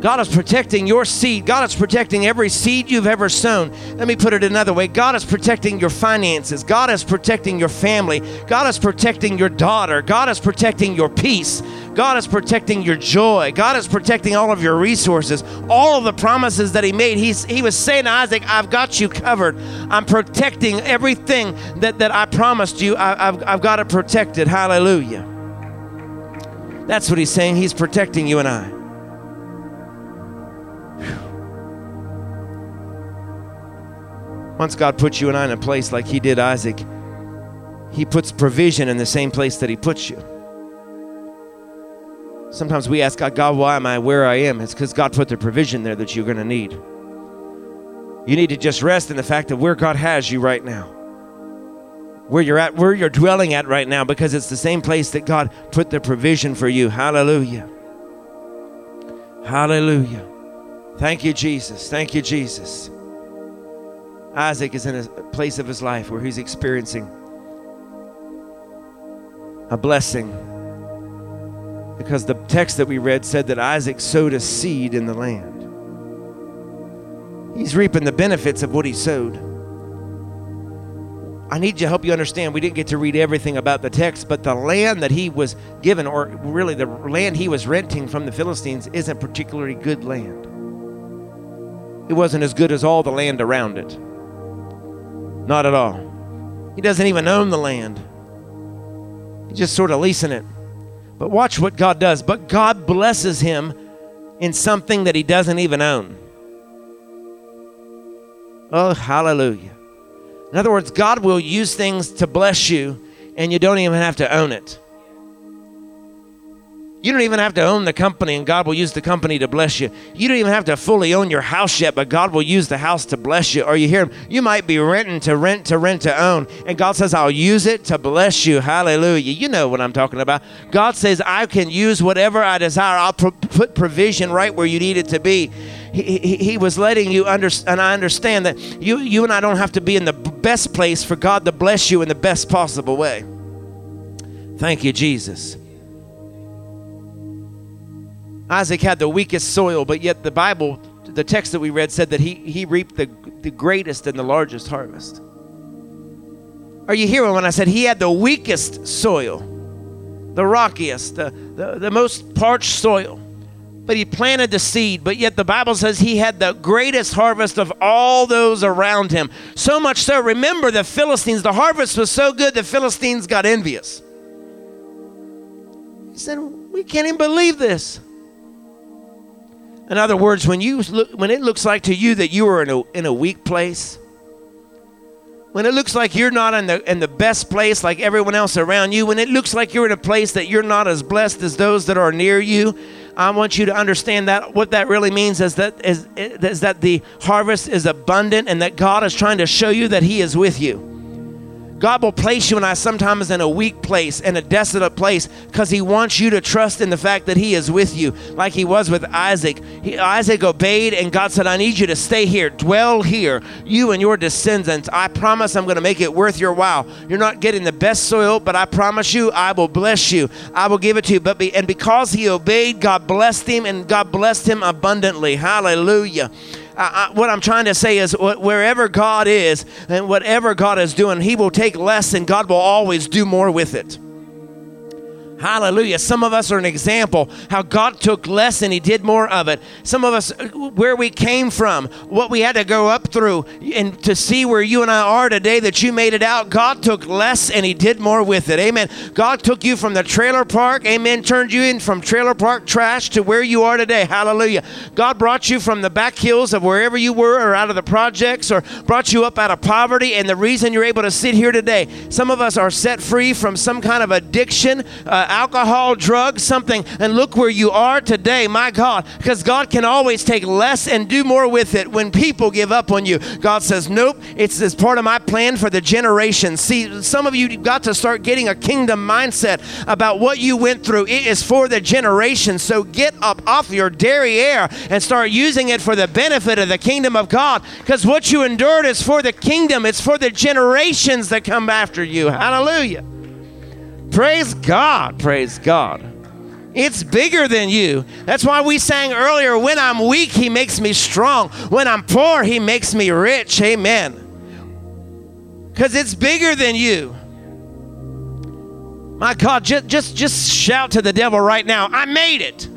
God is protecting your seed. God is protecting every seed you've ever sown. Let me put it another way God is protecting your finances. God is protecting your family. God is protecting your daughter. God is protecting your peace. God is protecting your joy. God is protecting all of your resources. All of the promises that He made. He's, he was saying to Isaac, I've got you covered. I'm protecting everything that, that I promised you. I, I've, I've got it protected. Hallelujah. That's what He's saying. He's protecting you and I. Once God puts you and I in a place like He did Isaac, He puts provision in the same place that He puts you. Sometimes we ask God, God, why am I where I am? It's because God put the provision there that you're going to need. You need to just rest in the fact that where God has you right now, where you're at, where you're dwelling at right now, because it's the same place that God put the provision for you. Hallelujah. Hallelujah. Thank you, Jesus. Thank you, Jesus. Isaac is in a place of his life where he's experiencing a blessing. Because the text that we read said that Isaac sowed a seed in the land. He's reaping the benefits of what he sowed. I need to help you understand. We didn't get to read everything about the text, but the land that he was given, or really the land he was renting from the Philistines, isn't particularly good land. It wasn't as good as all the land around it. Not at all. He doesn't even own the land, he's just sort of leasing it. But watch what God does. But God blesses him in something that he doesn't even own. Oh, hallelujah. In other words, God will use things to bless you, and you don't even have to own it. You don't even have to own the company, and God will use the company to bless you. You don't even have to fully own your house yet, but God will use the house to bless you. Or you hear you might be renting to rent to rent to own, and God says, I'll use it to bless you. Hallelujah. You know what I'm talking about. God says, I can use whatever I desire. I'll pro- put provision right where you need it to be. He, he, he was letting you understand, and I understand that you, you and I don't have to be in the best place for God to bless you in the best possible way. Thank you, Jesus. Isaac had the weakest soil, but yet the Bible, the text that we read, said that he, he reaped the, the greatest and the largest harvest. Are you hearing when I said he had the weakest soil, the rockiest, the, the, the most parched soil? But he planted the seed, but yet the Bible says he had the greatest harvest of all those around him. So much so, remember the Philistines, the harvest was so good, the Philistines got envious. He said, We can't even believe this. In other words, when you look, when it looks like to you that you are in a, in a weak place, when it looks like you're not in the in the best place like everyone else around you, when it looks like you're in a place that you're not as blessed as those that are near you, I want you to understand that what that really means is that is, is that the harvest is abundant and that God is trying to show you that He is with you. God will place you and I sometimes in a weak place, in a desolate place, because He wants you to trust in the fact that He is with you, like He was with Isaac. He, Isaac obeyed, and God said, I need you to stay here, dwell here, you and your descendants. I promise I'm going to make it worth your while. You're not getting the best soil, but I promise you, I will bless you. I will give it to you. But be, and because he obeyed, God blessed him, and God blessed him abundantly. Hallelujah. I, I, what I'm trying to say is wherever God is and whatever God is doing, He will take less and God will always do more with it. Hallelujah. Some of us are an example how God took less and He did more of it. Some of us, where we came from, what we had to go up through, and to see where you and I are today that you made it out, God took less and He did more with it. Amen. God took you from the trailer park, amen, turned you in from trailer park trash to where you are today. Hallelujah. God brought you from the back hills of wherever you were or out of the projects or brought you up out of poverty. And the reason you're able to sit here today, some of us are set free from some kind of addiction. Uh, alcohol, drugs, something, and look where you are today, my God, because God can always take less and do more with it when people give up on you. God says, Nope, it's as part of my plan for the generation. See, some of you got to start getting a kingdom mindset about what you went through. It is for the generation. So get up off your derriere and start using it for the benefit of the kingdom of God because what you endured is for the kingdom, it's for the generations that come after you. Hallelujah. Praise God. Praise God. It's bigger than you. That's why we sang earlier when I'm weak, He makes me strong. When I'm poor, He makes me rich. Amen. Because it's bigger than you. My God, just, just, just shout to the devil right now I made it.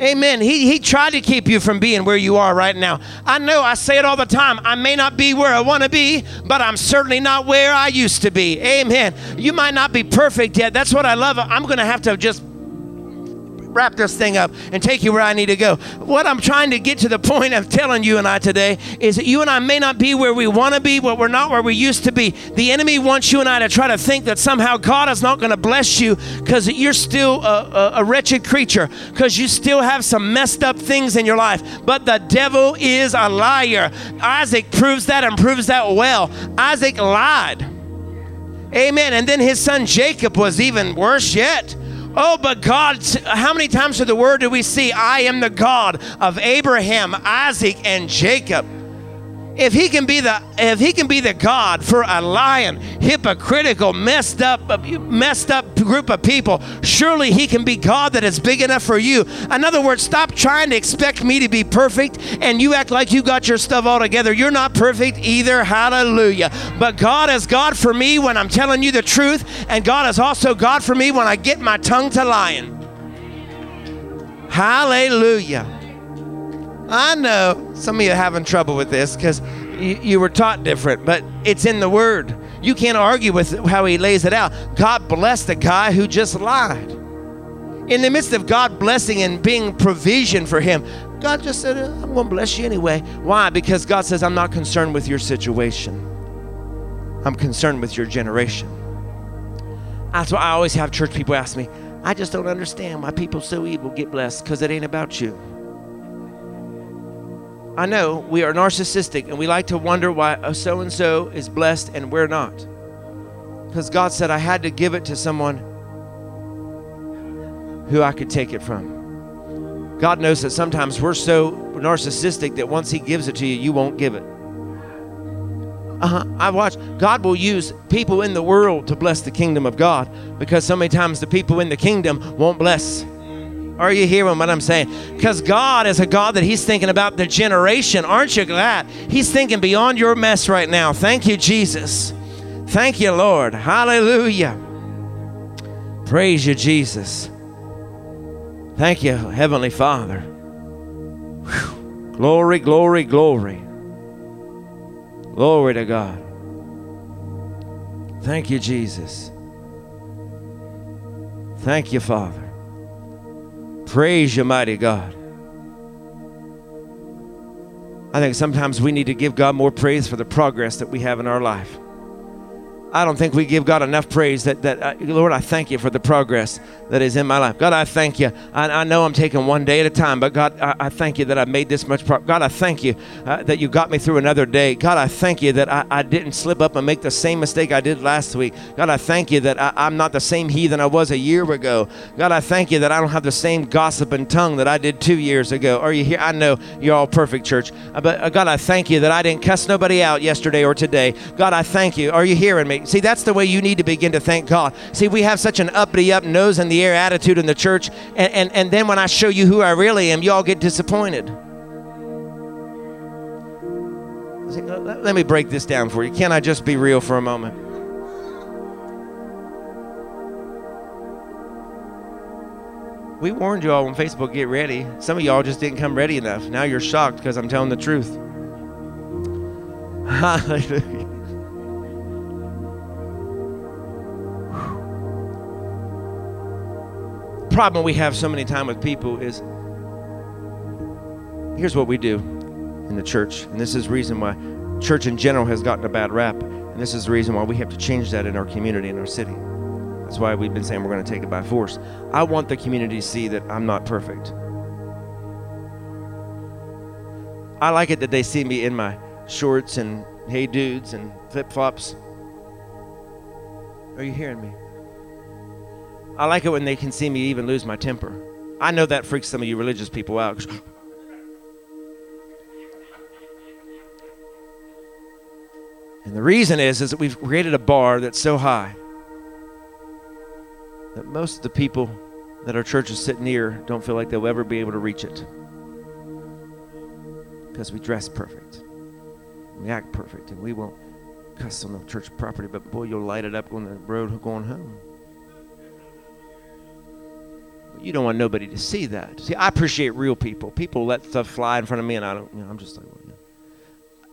Amen. He, he tried to keep you from being where you are right now. I know I say it all the time. I may not be where I want to be, but I'm certainly not where I used to be. Amen. You might not be perfect yet. That's what I love. I'm going to have to just wrap this thing up and take you where I need to go. What I'm trying to get to the point of telling you and I today is that you and I may not be where we want to be, but we're not where we used to be. The enemy wants you and I to try to think that somehow God is not going to bless you because you're still a, a, a wretched creature, because you still have some messed up things in your life. But the devil is a liar. Isaac proves that and proves that well. Isaac lied. Amen. And then his son Jacob was even worse yet. Oh, but God, how many times in the word do we see, I am the God of Abraham, Isaac, and Jacob? If he can be the if he can be the god for a lying hypocritical messed up messed up group of people surely he can be god that is big enough for you. In other words stop trying to expect me to be perfect and you act like you got your stuff all together. You're not perfect either. Hallelujah. But god is god for me when i'm telling you the truth and god is also god for me when i get my tongue to lying. Hallelujah I know some of you are having trouble with this because you, you, were taught different, but it's in the Word. You can't argue with how He lays it out. God blessed the guy who just lied. In the midst of God blessing and being provision for him, God just said, uh, I'm going to bless you anyway. Why? Because God says, I'm not concerned with your situation, I'm concerned with your generation. That's why I always have church people ask me, I just don't understand why people so evil get blessed because it ain't about you. I know we are narcissistic and we like to wonder why so and so is blessed and we're not. Because God said, I had to give it to someone who I could take it from. God knows that sometimes we're so narcissistic that once He gives it to you, you won't give it. Uh-huh. I watch. God will use people in the world to bless the kingdom of God because so many times the people in the kingdom won't bless. Are you hearing what I'm saying? Because God is a God that He's thinking about the generation. Aren't you glad? He's thinking beyond your mess right now. Thank you, Jesus. Thank you, Lord. Hallelujah. Praise you, Jesus. Thank you, Heavenly Father. Whew. Glory, glory, glory. Glory to God. Thank you, Jesus. Thank you, Father. Praise you, mighty God. I think sometimes we need to give God more praise for the progress that we have in our life. I don't think we give God enough praise that, that uh, Lord, I thank you for the progress that is in my life. God, I thank you. I, I know I'm taking one day at a time, but God, I, I thank you that I made this much progress. God, I thank you uh, that you got me through another day. God, I thank you that I, I didn't slip up and make the same mistake I did last week. God, I thank you that I, I'm not the same heathen I was a year ago. God, I thank you that I don't have the same gossiping tongue that I did two years ago. Are you here? I know you're all perfect, church. Uh, but uh, God, I thank you that I didn't cuss nobody out yesterday or today. God, I thank you. Are you hearing me? See, that's the way you need to begin to thank God. See, we have such an uppity up, nose in the air attitude in the church, and, and, and then when I show you who I really am, you all get disappointed. Let me break this down for you. Can I just be real for a moment? We warned you all on Facebook, get ready. Some of y'all just didn't come ready enough. Now you're shocked because I'm telling the truth. [laughs] Hallelujah. Problem we have so many time with people is here's what we do in the church, and this is reason why church in general has gotten a bad rap, and this is the reason why we have to change that in our community, in our city. That's why we've been saying we're going to take it by force. I want the community to see that I'm not perfect. I like it that they see me in my shorts and hey dudes and flip flops. Are you hearing me? I like it when they can see me even lose my temper. I know that freaks some of you religious people out. [laughs] And the reason is, is that we've created a bar that's so high that most of the people that our churches sit near don't feel like they'll ever be able to reach it. Because we dress perfect, we act perfect, and we won't cuss on the church property, but boy, you'll light it up on the road going home. You don't want nobody to see that. See, I appreciate real people. People let stuff fly in front of me, and I don't. You know, I'm just like, well,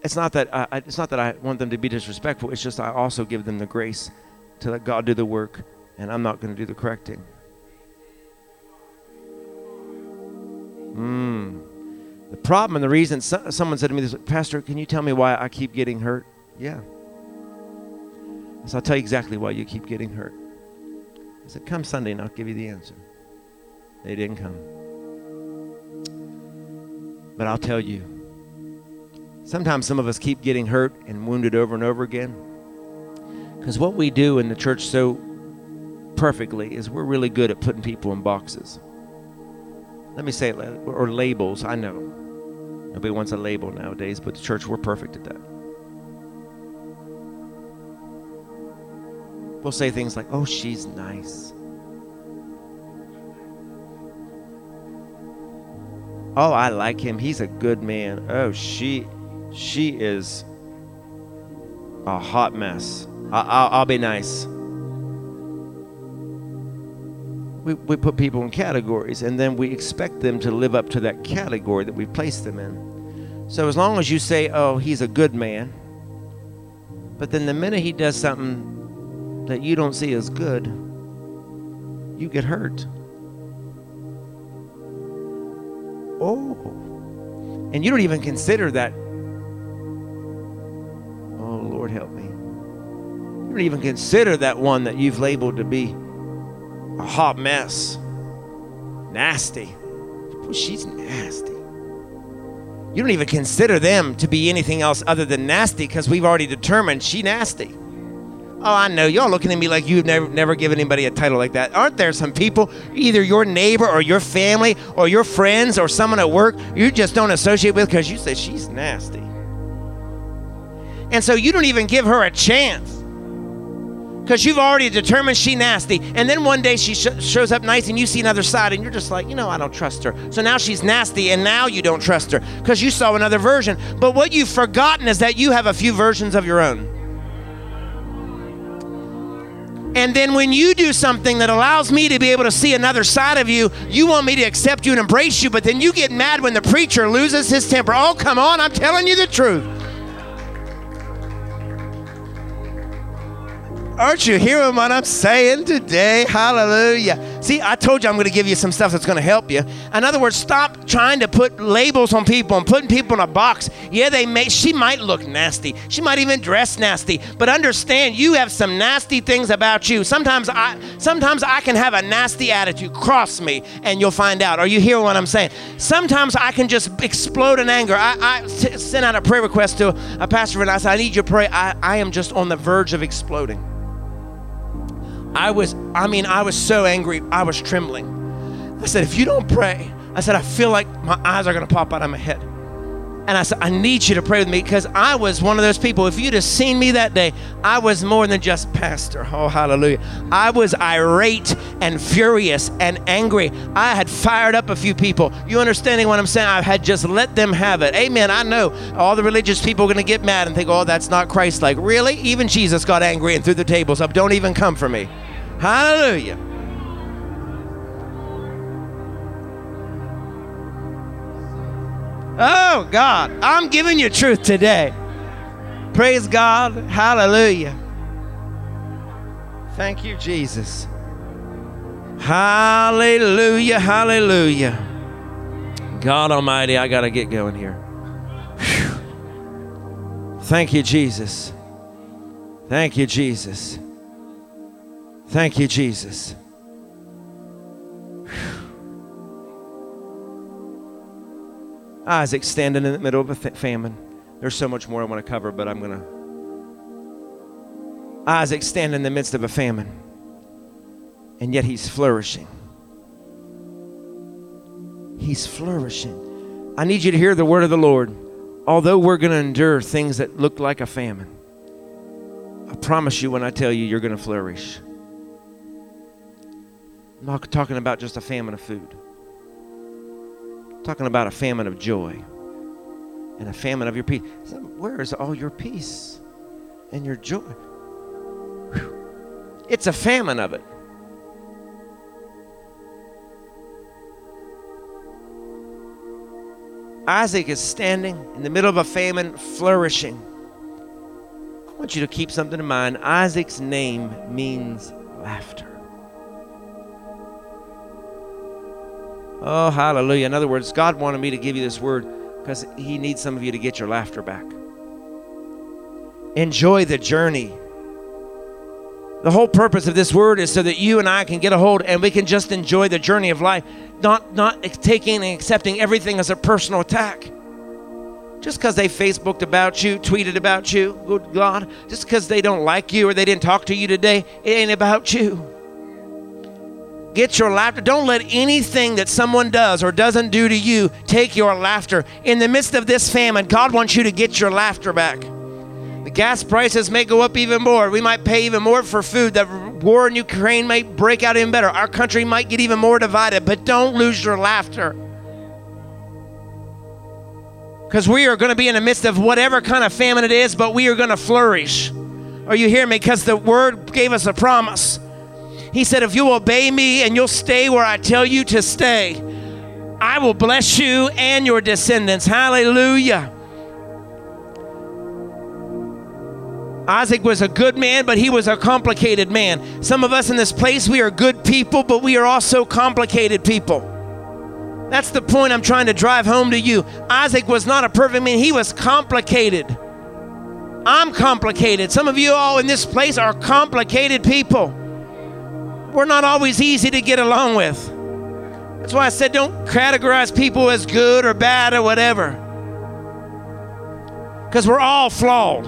it's not that. I, it's not that I want them to be disrespectful. It's just I also give them the grace to let God do the work, and I'm not going to do the correcting. Hmm. The problem and the reason so, someone said to me this, Pastor, can you tell me why I keep getting hurt? Yeah. So I'll tell you exactly why you keep getting hurt. I said, Come Sunday and I'll give you the answer. They didn't come. But I'll tell you, sometimes some of us keep getting hurt and wounded over and over again. Because what we do in the church so perfectly is we're really good at putting people in boxes. Let me say it, or labels. I know. Nobody wants a label nowadays, but the church, we're perfect at that. We'll say things like, oh, she's nice. Oh, I like him. He's a good man. Oh, she, she is a hot mess. I, will be nice. We, we put people in categories and then we expect them to live up to that category that we placed them in. So as long as you say, oh, he's a good man, but then the minute he does something that you don't see as good, you get hurt. Oh. And you don't even consider that. Oh, Lord, help me. You don't even consider that one that you've labeled to be a hot mess. Nasty. Well, she's nasty. You don't even consider them to be anything else other than nasty because we've already determined she nasty. Oh, I know. Y'all looking at me like you've never, never given anybody a title like that. Aren't there some people, either your neighbor or your family or your friends or someone at work, you just don't associate with because you say she's nasty? And so you don't even give her a chance because you've already determined she nasty. And then one day she sh- shows up nice and you see another side and you're just like, you know, I don't trust her. So now she's nasty and now you don't trust her because you saw another version. But what you've forgotten is that you have a few versions of your own. And then when you do something that allows me to be able to see another side of you, you want me to accept you and embrace you, but then you get mad when the preacher loses his temper. Oh, come on, I'm telling you the truth. Aren't you hearing what I'm saying today? Hallelujah. See, I told you I'm going to give you some stuff that's going to help you. In other words, stop trying to put labels on people and putting people in a box. Yeah, they may she might look nasty. She might even dress nasty. But understand you have some nasty things about you. Sometimes I sometimes I can have a nasty attitude. Cross me and you'll find out. Are you hearing what I'm saying? Sometimes I can just explode in anger. I, I sent out a prayer request to a pastor and I said, I need your pray. I, I am just on the verge of exploding. I was, I mean, I was so angry, I was trembling. I said, if you don't pray, I said, I feel like my eyes are to pop out of my head. And I said, I need you to pray with me because I was one of those people. If you'd have seen me that day, I was more than just pastor. Oh, hallelujah. I was irate and furious and angry. I had fired up a few people. You understanding what I'm saying? I had just let them have it. Amen. I know all the religious people are going to get mad and think, oh, that's not Christ like. Really? Even Jesus got angry and threw the tables up. Don't even come for me. Hallelujah. Oh, God, I'm giving you truth today. Praise God. Hallelujah. Thank you, Jesus. Hallelujah. Hallelujah. God Almighty, I got to get going here. Whew. Thank you, Jesus. Thank you, Jesus. Thank you, Jesus. Isaac standing in the middle of a famine. There's so much more I want to cover, but I'm going to. Isaac standing in the midst of a famine, and yet he's flourishing. He's flourishing. I need you to hear the word of the Lord. Although we're going to endure things that look like a famine, I promise you when I tell you, you're going to flourish. I'm not talking about just a famine of food. I'm talking about a famine of joy and a famine of your peace. Where is all your peace and your joy? Whew. It's a famine of it. Isaac is standing in the middle of a famine, flourishing. I want you to keep something in mind. Isaac's name means laughter. Oh, hallelujah. In other words, God wanted me to give you this word because He needs some of you to get your laughter back. Enjoy the journey. The whole purpose of this word is so that you and I can get a hold and we can just enjoy the journey of life, not, not taking and accepting everything as a personal attack. Just because they Facebooked about you, tweeted about you, good God, just because they don't like you or they didn't talk to you today, it ain't about you. Get your laughter. Don't let anything that someone does or doesn't do to you take your laughter. In the midst of this famine, God wants you to get your laughter back. The gas prices may go up even more. We might pay even more for food. The war in Ukraine might break out even better. Our country might get even more divided, but don't lose your laughter. Because we are going to be in the midst of whatever kind of famine it is, but we are going to flourish. Are you hearing me? Because the word gave us a promise. He said, If you obey me and you'll stay where I tell you to stay, I will bless you and your descendants. Hallelujah. Isaac was a good man, but he was a complicated man. Some of us in this place, we are good people, but we are also complicated people. That's the point I'm trying to drive home to you. Isaac was not a perfect man, he was complicated. I'm complicated. Some of you all in this place are complicated people we're not always easy to get along with. That's why I said don't categorize people as good or bad or whatever. Because we're all flawed.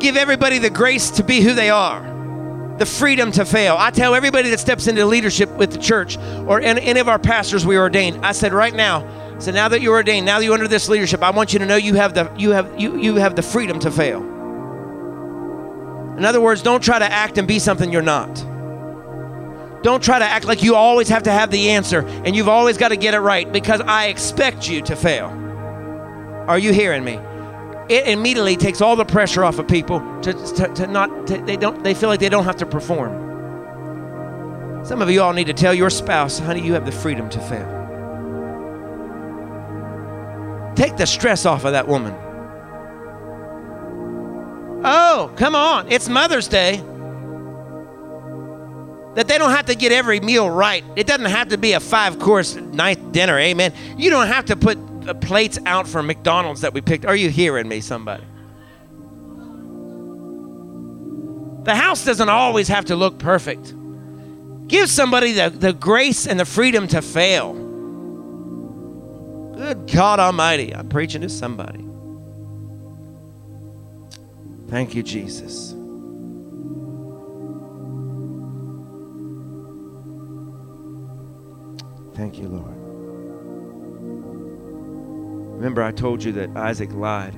Give everybody the grace to be who they are, the freedom to fail. I tell everybody that steps into leadership with the church or any of our pastors we ordained, I said right now, so now that you're ordained, now that you're under this leadership, I want you to know you have the you have you you have the freedom to fail. In other words, don't try to act and be something you're not. Don't try to act like you always have to have the answer and you've always got to get it right because I expect you to fail. Are you hearing me? It immediately takes all the pressure off of people to, to, to not to, they don't they feel like they don't have to perform. Some of you all need to tell your spouse, honey, you have the freedom to fail. Take the stress off of that woman. Oh, come on. It's Mother's Day. That they don't have to get every meal right. It doesn't have to be a five course night dinner. Amen. You don't have to put the plates out for McDonald's that we picked. Are you hearing me, somebody? The house doesn't always have to look perfect. Give somebody the, the grace and the freedom to fail. Good God Almighty. I'm preaching to somebody. Thank you, Jesus. Thank you, Lord. Remember, I told you that Isaac lied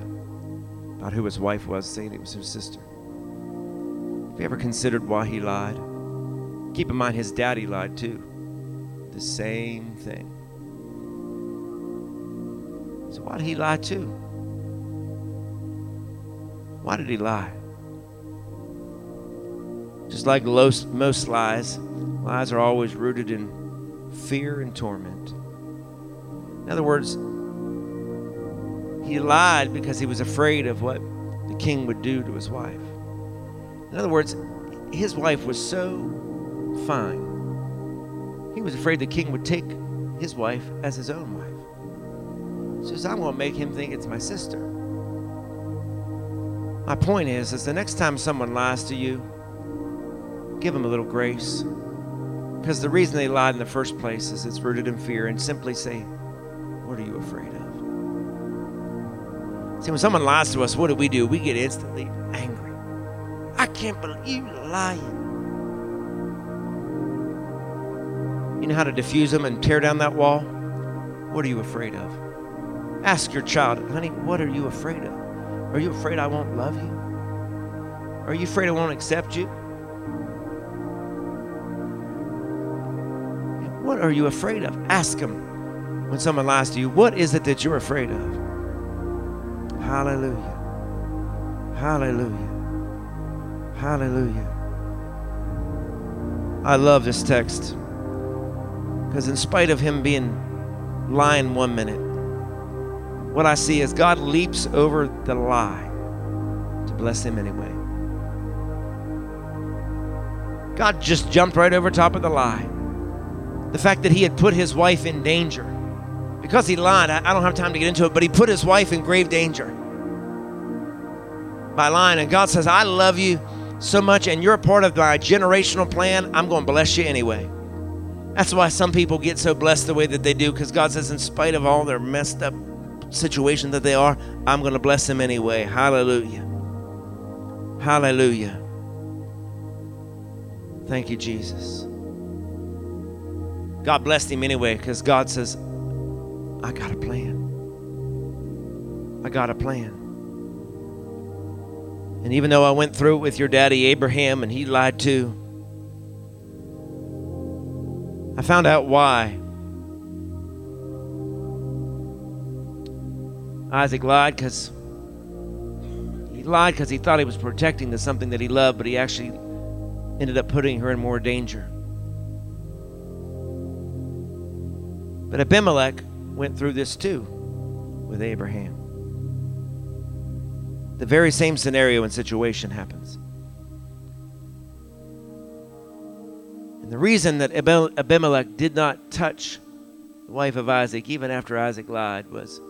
about who his wife was, saying it was his sister. Have you ever considered why he lied? Keep in mind, his daddy lied too. The same thing. So, why did he lie too? Why did he lie? Just like most lies, lies are always rooted in fear and torment. In other words, he lied because he was afraid of what the king would do to his wife. In other words, his wife was so fine, he was afraid the king would take his wife as his own wife. He says, I'm going to make him think it's my sister. My point is, is the next time someone lies to you, give them a little grace. Because the reason they lied in the first place is it's rooted in fear, and simply say, What are you afraid of? See, when someone lies to us, what do we do? We get instantly angry. I can't believe you're lying. You know how to diffuse them and tear down that wall? What are you afraid of? Ask your child, honey, what are you afraid of? Are you afraid I won't love you? Are you afraid I won't accept you? What are you afraid of? Ask him when someone lies to you, what is it that you're afraid of? Hallelujah. Hallelujah. Hallelujah. I love this text because, in spite of him being lying one minute, what I see is God leaps over the lie to bless him anyway. God just jumped right over top of the lie. The fact that he had put his wife in danger. Because he lied, I don't have time to get into it, but he put his wife in grave danger by lying. And God says, I love you so much, and you're a part of my generational plan. I'm going to bless you anyway. That's why some people get so blessed the way that they do, because God says, in spite of all their messed up situation that they are, I'm going to bless them anyway. Hallelujah. Hallelujah. Thank you, Jesus. God blessed him anyway because God says, I got a plan. I got a plan. And even though I went through it with your daddy Abraham and he lied too, I found out why. Isaac lied because he lied because he thought he was protecting the something that he loved, but he actually ended up putting her in more danger. But Abimelech went through this too with Abraham. The very same scenario and situation happens. And the reason that Abimelech did not touch the wife of Isaac, even after Isaac lied, was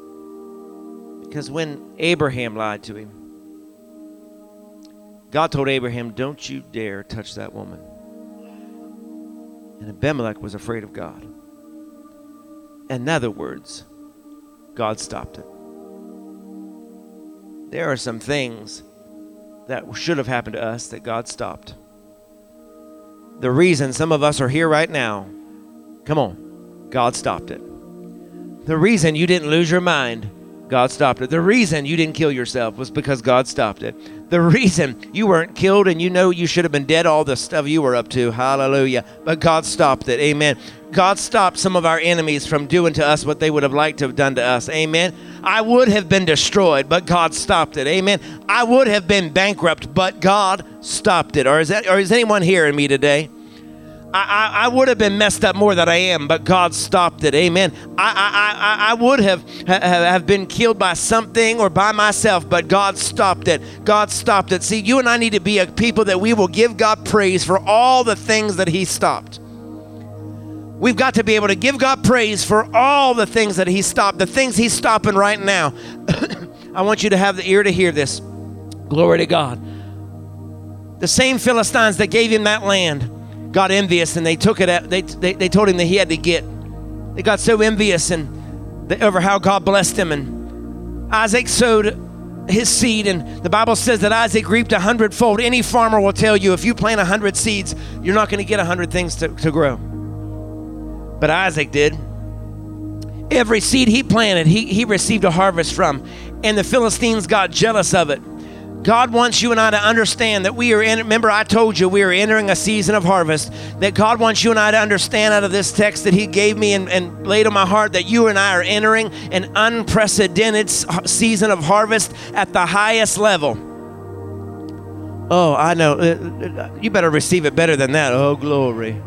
because when Abraham lied to him, God told Abraham, Don't you dare touch that woman. And Abimelech was afraid of God. In other words, God stopped it. There are some things that should have happened to us that God stopped. The reason some of us are here right now, come on, God stopped it. The reason you didn't lose your mind, God stopped it. The reason you didn't kill yourself was because God stopped it. The reason you weren't killed and you know you should have been dead, all the stuff you were up to, hallelujah. But God stopped it, amen. God stopped some of our enemies from doing to us what they would have liked to have done to us, amen. I would have been destroyed, but God stopped it, amen. I would have been bankrupt, but God stopped it. Or is that, or is anyone hearing me today? I, I, I, would have been messed up more than I am, but God stopped it. Amen. I, I, I, would have, have been killed by something or by myself, but God stopped it. God stopped it. See, you and I need to be a people that we will give God praise for all the things that He stopped. We've got to be able to give God praise for all the things that He stopped, the things He's stopping right now. [coughs] I want you to have the ear to hear this. Glory to God. The same Philistines that gave him that land got envious and they took it they, they, they told him that he had to get. They got so envious and they, over how God blessed him. And Isaac sowed his seed, and the Bible says that Isaac reaped a hundredfold. Any farmer will tell you if you plant a hundred seeds, you're not going to get a hundred things to, to grow. But Isaac did. Every seed he planted, he, he received a harvest from. And the Philistines got jealous of it. God wants you and I to understand that we are in, remember, I told you we are entering a season of harvest. That God wants you and I to understand out of this text that He gave me and, and laid on my heart that you and I are entering an unprecedented season of harvest at the highest level. Oh, I know. Uh, uh, you better receive it better than that. Oh, glory.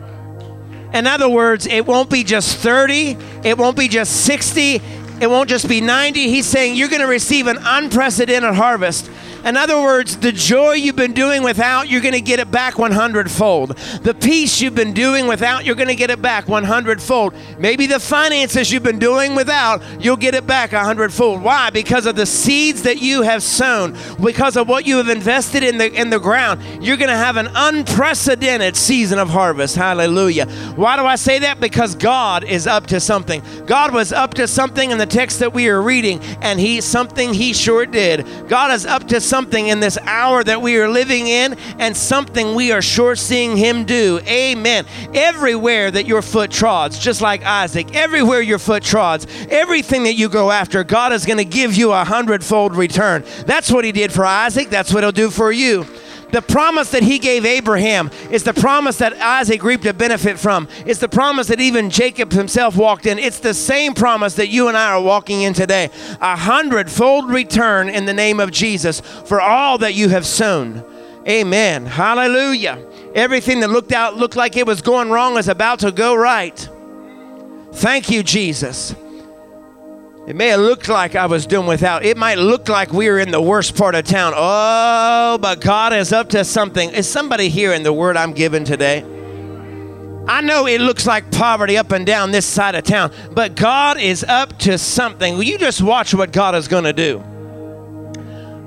In other words, it won't be just 30, it won't be just 60, it won't just be 90. He's saying you're going to receive an unprecedented harvest. In other words, the joy you've been doing without, you're going to get it back 100 fold. The peace you've been doing without, you're going to get it back 100 fold. Maybe the finances you've been doing without, you'll get it back 100 fold. Why? Because of the seeds that you have sown, because of what you have invested in the in the ground. You're going to have an unprecedented season of harvest. Hallelujah. Why do I say that? Because God is up to something. God was up to something in the text that we are reading, and he something he sure did. God is up to something something in this hour that we are living in and something we are sure seeing him do. Amen. Everywhere that your foot trods, just like Isaac, everywhere your foot trods, everything that you go after, God is going to give you a hundredfold return. That's what he did for Isaac. That's what he'll do for you. The promise that he gave Abraham is the promise that Isaac reaped a benefit from. It's the promise that even Jacob himself walked in. It's the same promise that you and I are walking in today. A hundredfold return in the name of Jesus for all that you have sown. Amen. Hallelujah. Everything that looked out looked like it was going wrong is about to go right. Thank you, Jesus. It may have looked like I was doing without. It might look like we were in the worst part of town. Oh, but God is up to something. Is somebody hearing the word I'm giving today? I know it looks like poverty up and down this side of town, but God is up to something. Will you just watch what God is going to do?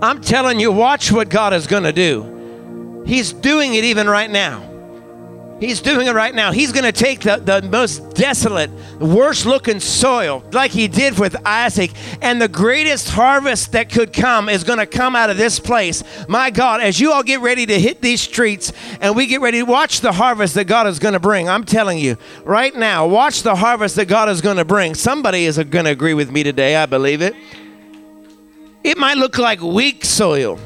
I'm telling you, watch what God is going to do. He's doing it even right now. He's doing it right now. He's going to take the, the most desolate, worst looking soil, like he did with Isaac, and the greatest harvest that could come is going to come out of this place. My God, as you all get ready to hit these streets and we get ready to watch the harvest that God is going to bring, I'm telling you right now, watch the harvest that God is going to bring. Somebody is going to agree with me today, I believe it. It might look like weak soil.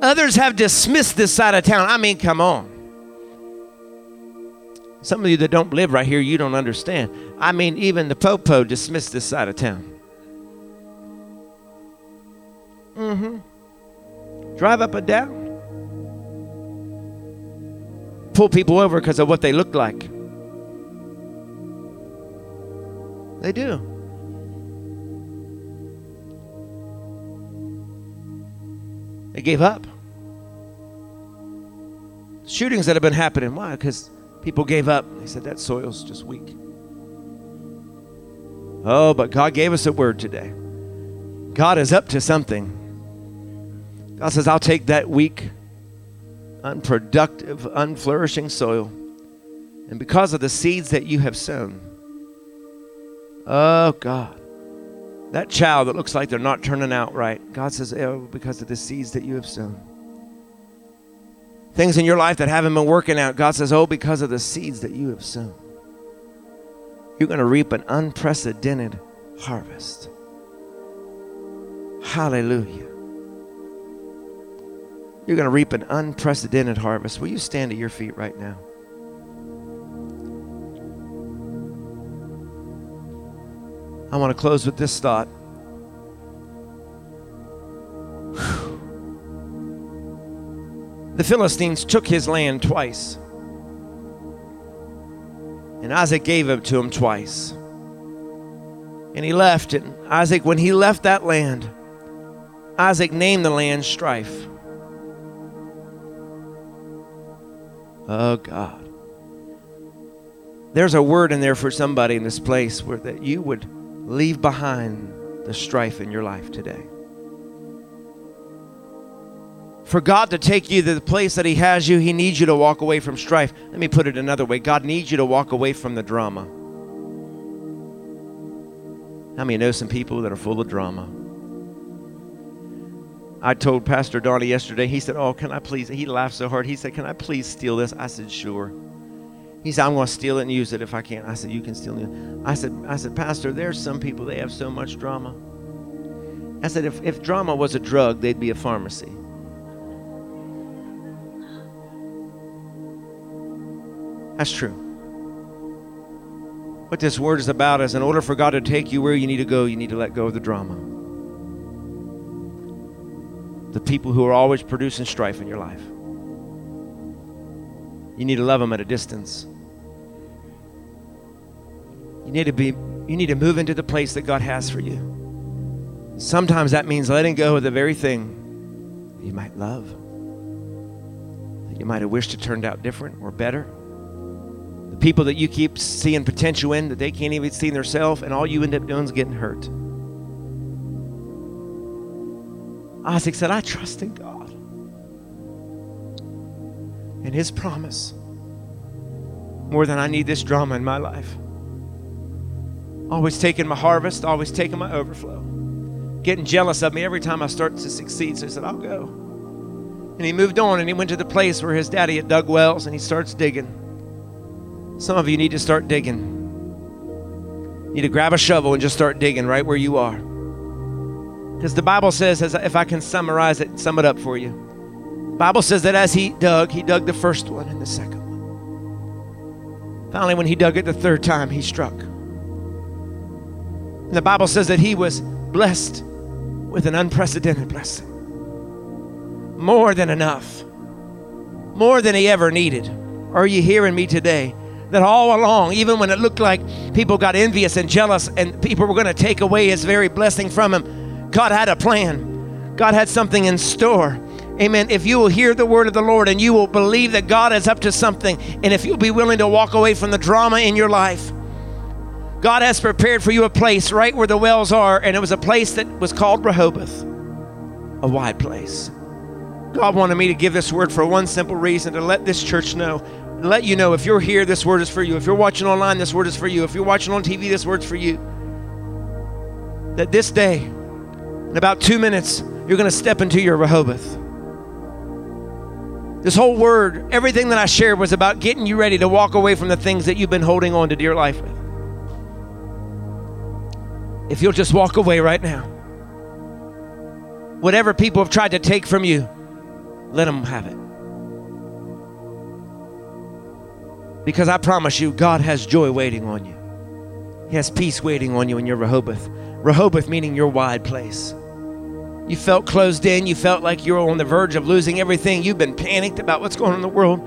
Others have dismissed this side of town. I mean, come on. Some of you that don't live right here, you don't understand. I mean, even the Popo dismissed this side of town. Mm-hmm. Drive up and down. Pull people over because of what they look like. They do. They gave up. Shootings that have been happening. Why? Because People gave up. They said, that soil's just weak. Oh, but God gave us a word today. God is up to something. God says, I'll take that weak, unproductive, unflourishing soil. And because of the seeds that you have sown, oh God, that child that looks like they're not turning out right, God says, oh, because of the seeds that you have sown things in your life that haven't been working out, God says, Oh, because of the seeds that you have sown, you're going to reap an unprecedented harvest. Hallelujah. You're going to reap an unprecedented harvest. Will you stand at your feet right now? I want to close with this thought. The Philistines took his land twice. And Isaac gave it to him twice. And he left it. Isaac, when he left that land, Isaac named the land strife. Oh, God. There's a word in there for somebody in this place where that you would leave behind the strife in your life today for God to take you to the place that He has you, He needs you to walk away from strife. Let me put it another way God needs you to walk away from the drama. How many know some people that are full of drama? I told Pastor Donnie yesterday, he said, Oh, can I please? He laughed so hard. He said, Can I please steal this? I said, Sure. He said, I'm going to steal it and use it if I can. I said, You can steal it. I said, I said, Pastor, there's some people, they have so much drama. I said, if, if drama was a drug, they'd be a pharmacy. That's true. What this word is about is in order for God to take you where you need to go, you need to let go of the drama. The people who are always producing strife in your life. You need to love them at a distance. You need to be you need to move into the place that God has for you. Sometimes that means letting go of the very thing you might love. That you might have wished it turned out different or better people that you keep seeing potential in that they can't even see in themselves, and all you end up doing is getting hurt. Isaac said, I trust in God and His promise more than I need this drama in my life. Always taking my harvest, always taking my overflow. Getting jealous of me every time I start to succeed. So he said, I'll go. And he moved on and he went to the place where his daddy had dug wells and he starts digging. Some of you need to start digging. You need to grab a shovel and just start digging right where you are. Because the Bible says, as if I can summarize it, sum it up for you. Bible says that as he dug, he dug the first one and the second one. Finally, when he dug it the third time, he struck. And the Bible says that he was blessed with an unprecedented blessing. More than enough. More than he ever needed. Are you hearing me today? That all along, even when it looked like people got envious and jealous and people were going to take away his very blessing from him, God had a plan. God had something in store. Amen. If you will hear the word of the Lord and you will believe that God is up to something, and if you'll be willing to walk away from the drama in your life, God has prepared for you a place right where the wells are, and it was a place that was called Rehoboth, a wide place. God wanted me to give this word for one simple reason to let this church know, let you know if you're here, this word is for you. If you're watching online, this word is for you. If you're watching on TV, this word's for you. That this day, in about two minutes, you're going to step into your Rehoboth. This whole word, everything that I shared was about getting you ready to walk away from the things that you've been holding on to dear life with. If you'll just walk away right now. Whatever people have tried to take from you, let them have it. Because I promise you, God has joy waiting on you. He has peace waiting on you in your Rehoboth. Rehoboth meaning your wide place. You felt closed in. You felt like you're on the verge of losing everything. You've been panicked about what's going on in the world.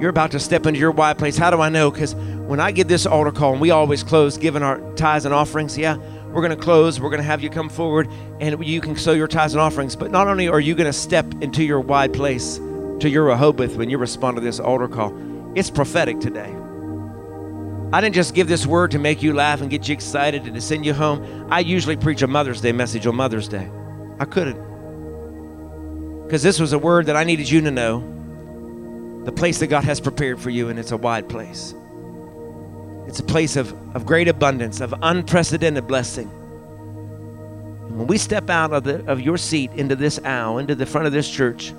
You're about to step into your wide place. How do I know? Because when I get this altar call, and we always close giving our tithes and offerings, yeah, we're going to close. We're going to have you come forward and you can sow your tithes and offerings. But not only are you going to step into your wide place, to your Rehoboth, when you respond to this altar call, it's prophetic today. I didn't just give this word to make you laugh and get you excited and to send you home. I usually preach a Mother's Day message on Mother's Day. I couldn't. Because this was a word that I needed you to know the place that God has prepared for you, and it's a wide place. It's a place of, of great abundance, of unprecedented blessing. And when we step out of, the, of your seat into this aisle, into the front of this church,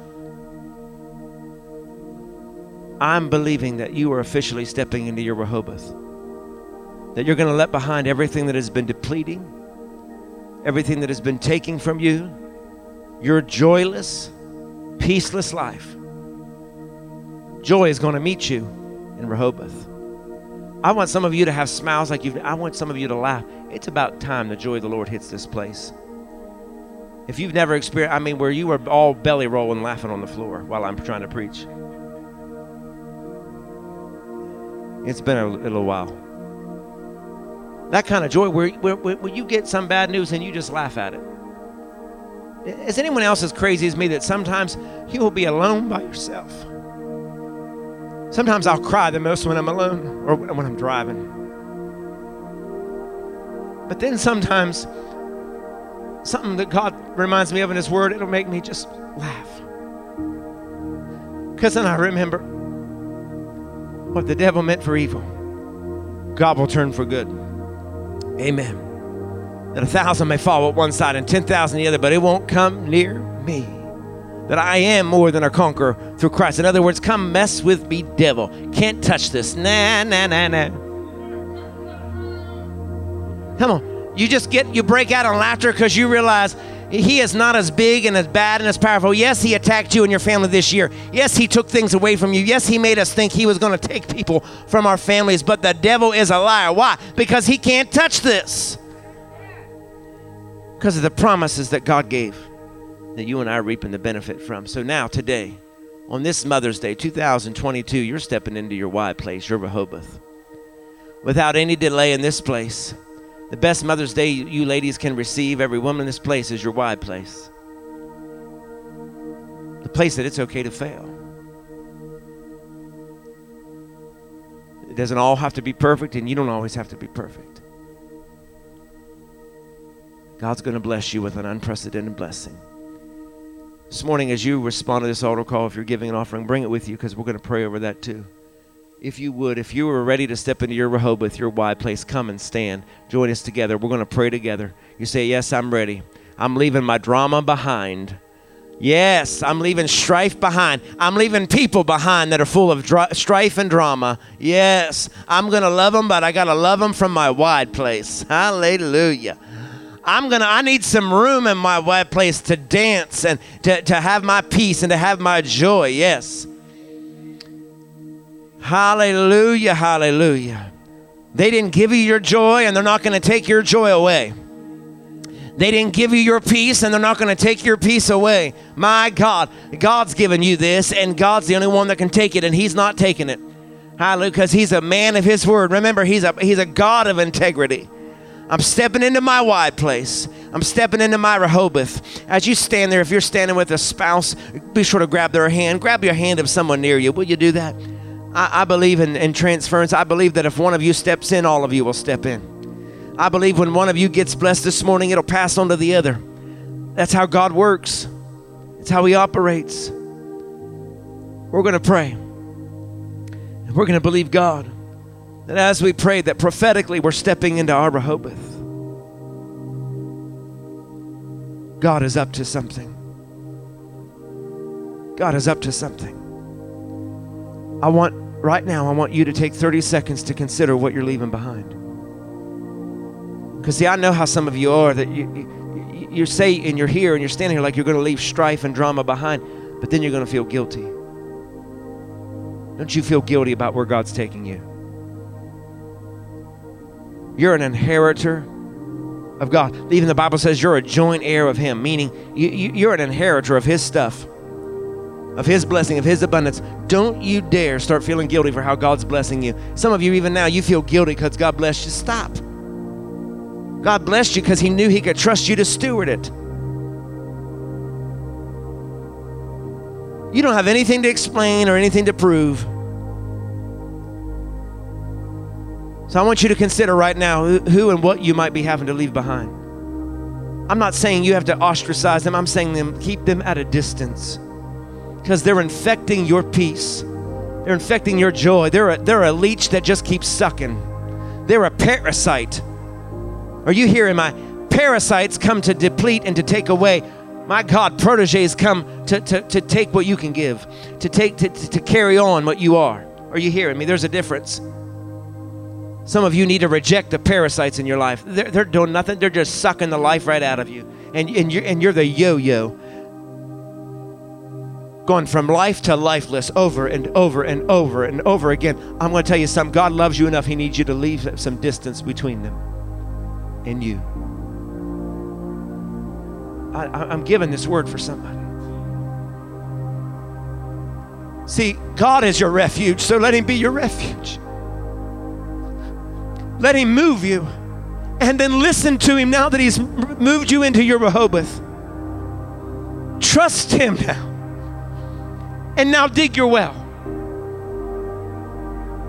I'm believing that you are officially stepping into your Rehoboth. That you're going to let behind everything that has been depleting, everything that has been taking from you, your joyless, peaceless life. Joy is going to meet you in Rehoboth. I want some of you to have smiles like you've, I want some of you to laugh. It's about time the joy of the Lord hits this place. If you've never experienced, I mean, where you were all belly rolling laughing on the floor while I'm trying to preach. It's been a little while. That kind of joy where, where, where you get some bad news and you just laugh at it. Is anyone else as crazy as me that sometimes you will be alone by yourself? Sometimes I'll cry the most when I'm alone or when I'm driving. But then sometimes something that God reminds me of in His Word, it'll make me just laugh. Because then I remember what the devil meant for evil, God will turn for good. Amen. That a thousand may fall at one side and 10,000 the other, but it won't come near me that I am more than a conqueror through Christ. In other words, come mess with me, devil. Can't touch this. Nah, nah, nah, nah. Come on. You just get, you break out in laughter because you realize he is not as big and as bad and as powerful. Yes, he attacked you and your family this year. Yes, he took things away from you. Yes, he made us think he was going to take people from our families. But the devil is a liar. Why? Because he can't touch this. Because of the promises that God gave that you and I are reaping the benefit from. So now, today, on this Mother's Day, 2022, you're stepping into your wide place, your Rehoboth. Without any delay in this place, the best Mother's Day you ladies can receive, every woman in this place, is your wide place. The place that it's okay to fail. It doesn't all have to be perfect, and you don't always have to be perfect. God's going to bless you with an unprecedented blessing. This morning, as you respond to this altar call, if you're giving an offering, bring it with you because we're going to pray over that too. If you would, if you were ready to step into your Rehoboth, your wide place, come and stand. Join us together. We're going to pray together. You say, Yes, I'm ready. I'm leaving my drama behind. Yes, I'm leaving strife behind. I'm leaving people behind that are full of dr- strife and drama. Yes, I'm going to love them, but I got to love them from my wide place. [laughs] Hallelujah. I'm gonna I need some room in my wide place to dance and to, to have my peace and to have my joy. Yes. Hallelujah, hallelujah. They didn't give you your joy and they're not gonna take your joy away. They didn't give you your peace and they're not going to take your peace away. My God, God's given you this and God's the only one that can take it and He's not taking it. Hallelujah, because He's a man of His word. Remember, He's a, he's a God of integrity. I'm stepping into my wide place. I'm stepping into my Rehoboth. As you stand there, if you're standing with a spouse, be sure to grab their hand. Grab your hand of someone near you. Will you do that? I, I believe in, in transference. I believe that if one of you steps in, all of you will step in. I believe when one of you gets blessed this morning, it'll pass on to the other. That's how God works, it's how He operates. We're going to pray. And we're going to believe God that as we pray, that prophetically we're stepping into our Rehoboth. God is up to something. God is up to something. I want, right now, I want you to take 30 seconds to consider what you're leaving behind. Because, see, I know how some of you are that you, you, you say and you're here and you're standing here like you're going to leave strife and drama behind, but then you're going to feel guilty. Don't you feel guilty about where God's taking you? You're an inheritor of God. Even the Bible says you're a joint heir of Him, meaning you, you, are an inheritor of His stuff, of His blessing, of His abundance. Don't you dare start feeling guilty for how God's blessing you. Some of you, even now, you feel guilty because God blessed you. Stop. God blessed you because He knew He could trust you to steward it. You don't have anything to explain or anything to prove. So I want you to consider right now who and what you might be having to leave behind. I'm not saying you have to ostracize them, I'm saying them keep them at a distance because they're infecting your peace. They're infecting your joy. They're a, they're a leech that just keeps sucking. They're a parasite are you hearing my parasites come to deplete and to take away? My God, proteges come to, to, to take what you can give, to take to, to carry on what you are. Are you hearing me? There's a difference. Some of you need to reject the parasites in your life. They're, they're doing nothing. They're just sucking the life right out of you. And, and, you're, and you're the yo-yo. Going from life to lifeless over and over and over and over again. I'm going to tell you something. God loves you enough. He needs you to leave some distance between them and you. I, am giving this word for somebody. See, God is your refuge, so let Him be your refuge. Let Him move you. And then listen to Him now that He's moved you into your Rehoboth. Trust Him now. And now dig your well.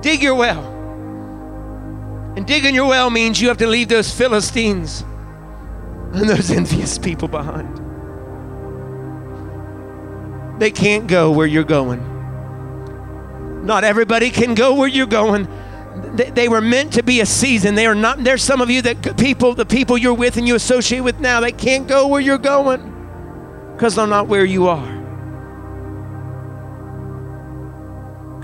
Dig your well. And digging your well means you have to leave those Philistines and those [laughs] envious people behind. They can't go where you're going. Not everybody can go where you're going. They, they were meant to be a season. They are not. There's some of you that people, the people you're with and you associate with now, they can't go where you're going because they're not where you are.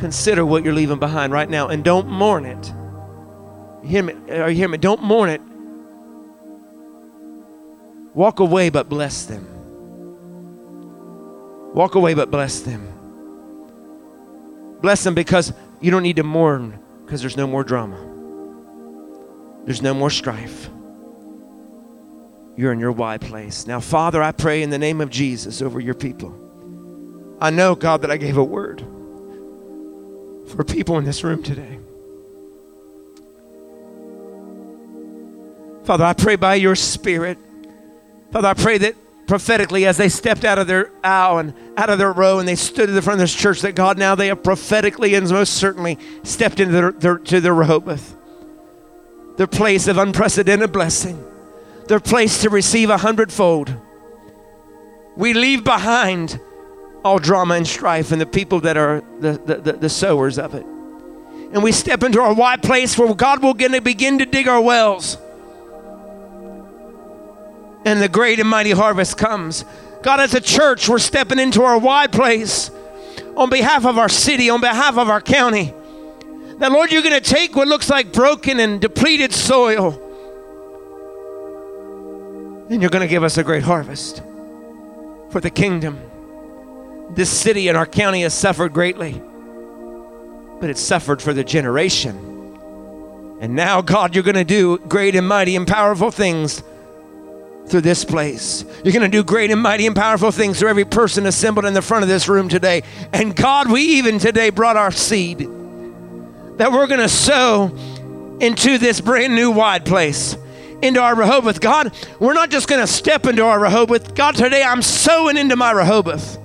Consider what you're leaving behind right now and don't mourn it. You hear me? Are you hearing me? Don't mourn it. Walk away, but bless them. Walk away, but bless them. Bless them because you don't need to mourn because there's no more drama. There's no more strife. You're in your wide place. Now, Father, I pray in the name of Jesus over your people. I know, God, that I gave a word for people in this room today. Father, I pray by your Spirit. Father, I pray that prophetically as they stepped out of their aisle and out of their row and they stood in the front of this church, that God, now they have prophetically and most certainly stepped into their, their, to their Rehoboth, their place of unprecedented blessing, their place to receive a hundredfold. We leave behind all drama and strife and the people that are the, the, the, the sowers of it. And we step into our wide place where God will begin to dig our wells and the great and mighty harvest comes. God, as a church, we're stepping into our wide place on behalf of our city, on behalf of our county. That, Lord, you're going to take what looks like broken and depleted soil. And you're going to give us a great harvest for the kingdom. This city and our county has suffered greatly, but it's suffered for the generation. And now, God, you're going to do great and mighty and powerful things through this place. You're going to do great and mighty and powerful things through every person assembled in the front of this room today. And God, we even today brought our seed that we're going to sow into this brand new wide place, into our Rehoboth. God, we're not just going to step into our Rehoboth. God, today I'm sowing into my Rehoboth.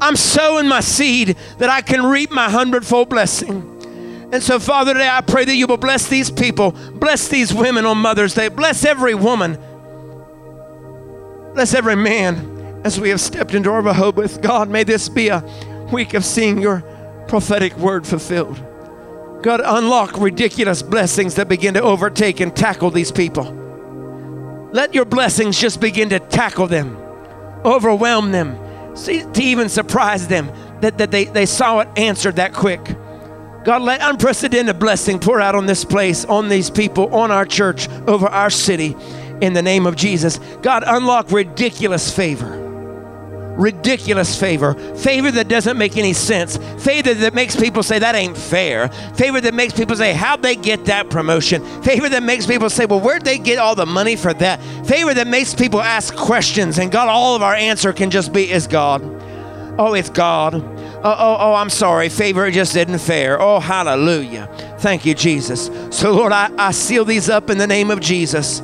I'm sowing my seed that I can reap my hundredfold blessing. And so, Father, today I pray that you will bless these people, bless these women on Mother's Day, bless every woman Bless every man as we have stepped into our Rehoboth. God, may this be a week of seeing your prophetic word fulfilled. God, unlock ridiculous blessings that begin to overtake and tackle these people. Let your blessings just begin to tackle them, overwhelm them, see, to even surprise them that, that they, they saw it answered that quick. God, let unprecedented blessing pour out on this place, on these people, on our church, over our city in the name of Jesus. God, unlock ridiculous favor. Ridiculous favor. Favor that doesn't make any sense. Favor that makes people say, that ain't fair. Favor that makes people say, how'd they get that promotion? Favor that makes people say, well, where'd they get all the money for that? Favor that makes people ask questions, and God, all of our answer can just be, is God. Oh, it's God. Oh, oh, oh, I'm sorry. Favor just isn't fair. Oh, hallelujah. Thank you, Jesus. So, Lord, I, I seal these up in the name of Jesus.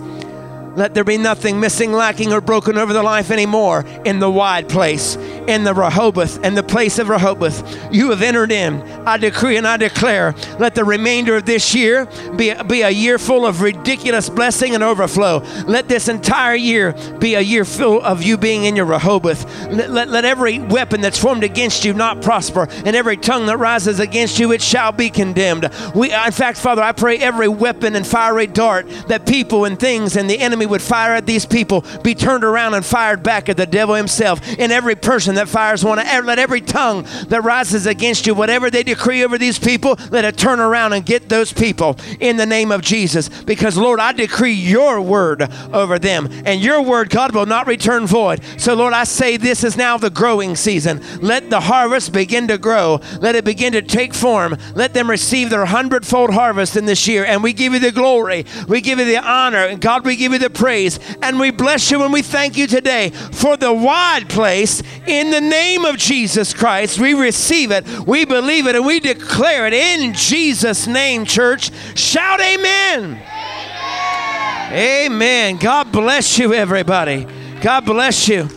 Let there be nothing missing, lacking, or broken over the life anymore in the wide place, in the Rehoboth, and the place of Rehoboth. You have entered in. I decree and I declare, let the remainder of this year be, be a year full of ridiculous blessing and overflow. Let this entire year be a year full of you being in your Rehoboth. Let, let, let every weapon that's formed against you not prosper, and every tongue that rises against you, it shall be condemned. We, in fact, Father, I pray every weapon and fiery dart that people and things and the enemy would fire at these people be turned around and fired back at the devil himself. And every person that fires one, let every tongue that rises against you, whatever they decree over these people, let it turn around and get those people in the name of Jesus. Because, Lord, I decree your word over them. And your word, God, will not return void. So, Lord, I say this is now the growing season. Let the harvest begin to grow. Let it begin to take form. Let them receive their hundredfold harvest in this year. And we give you the glory. We give you the honor. And God, we give you the praise. And we bless you and we thank you today for the wide place in the name of Jesus Christ. We receive it, we believe it, and we declare it in Jesus' name, church. Shout amen. Amen. amen. God bless you, everybody. God bless you.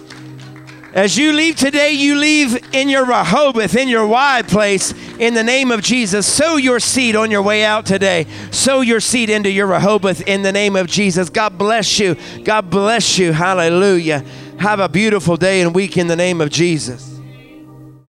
As you leave today, you leave in your Rehoboth, in your wide place, in the name of Jesus. Sow your seed on your way out today. Sow your seed into your Rehoboth in the name of Jesus. God bless you. God bless you. Hallelujah. Have a beautiful day and week in the name of Jesus.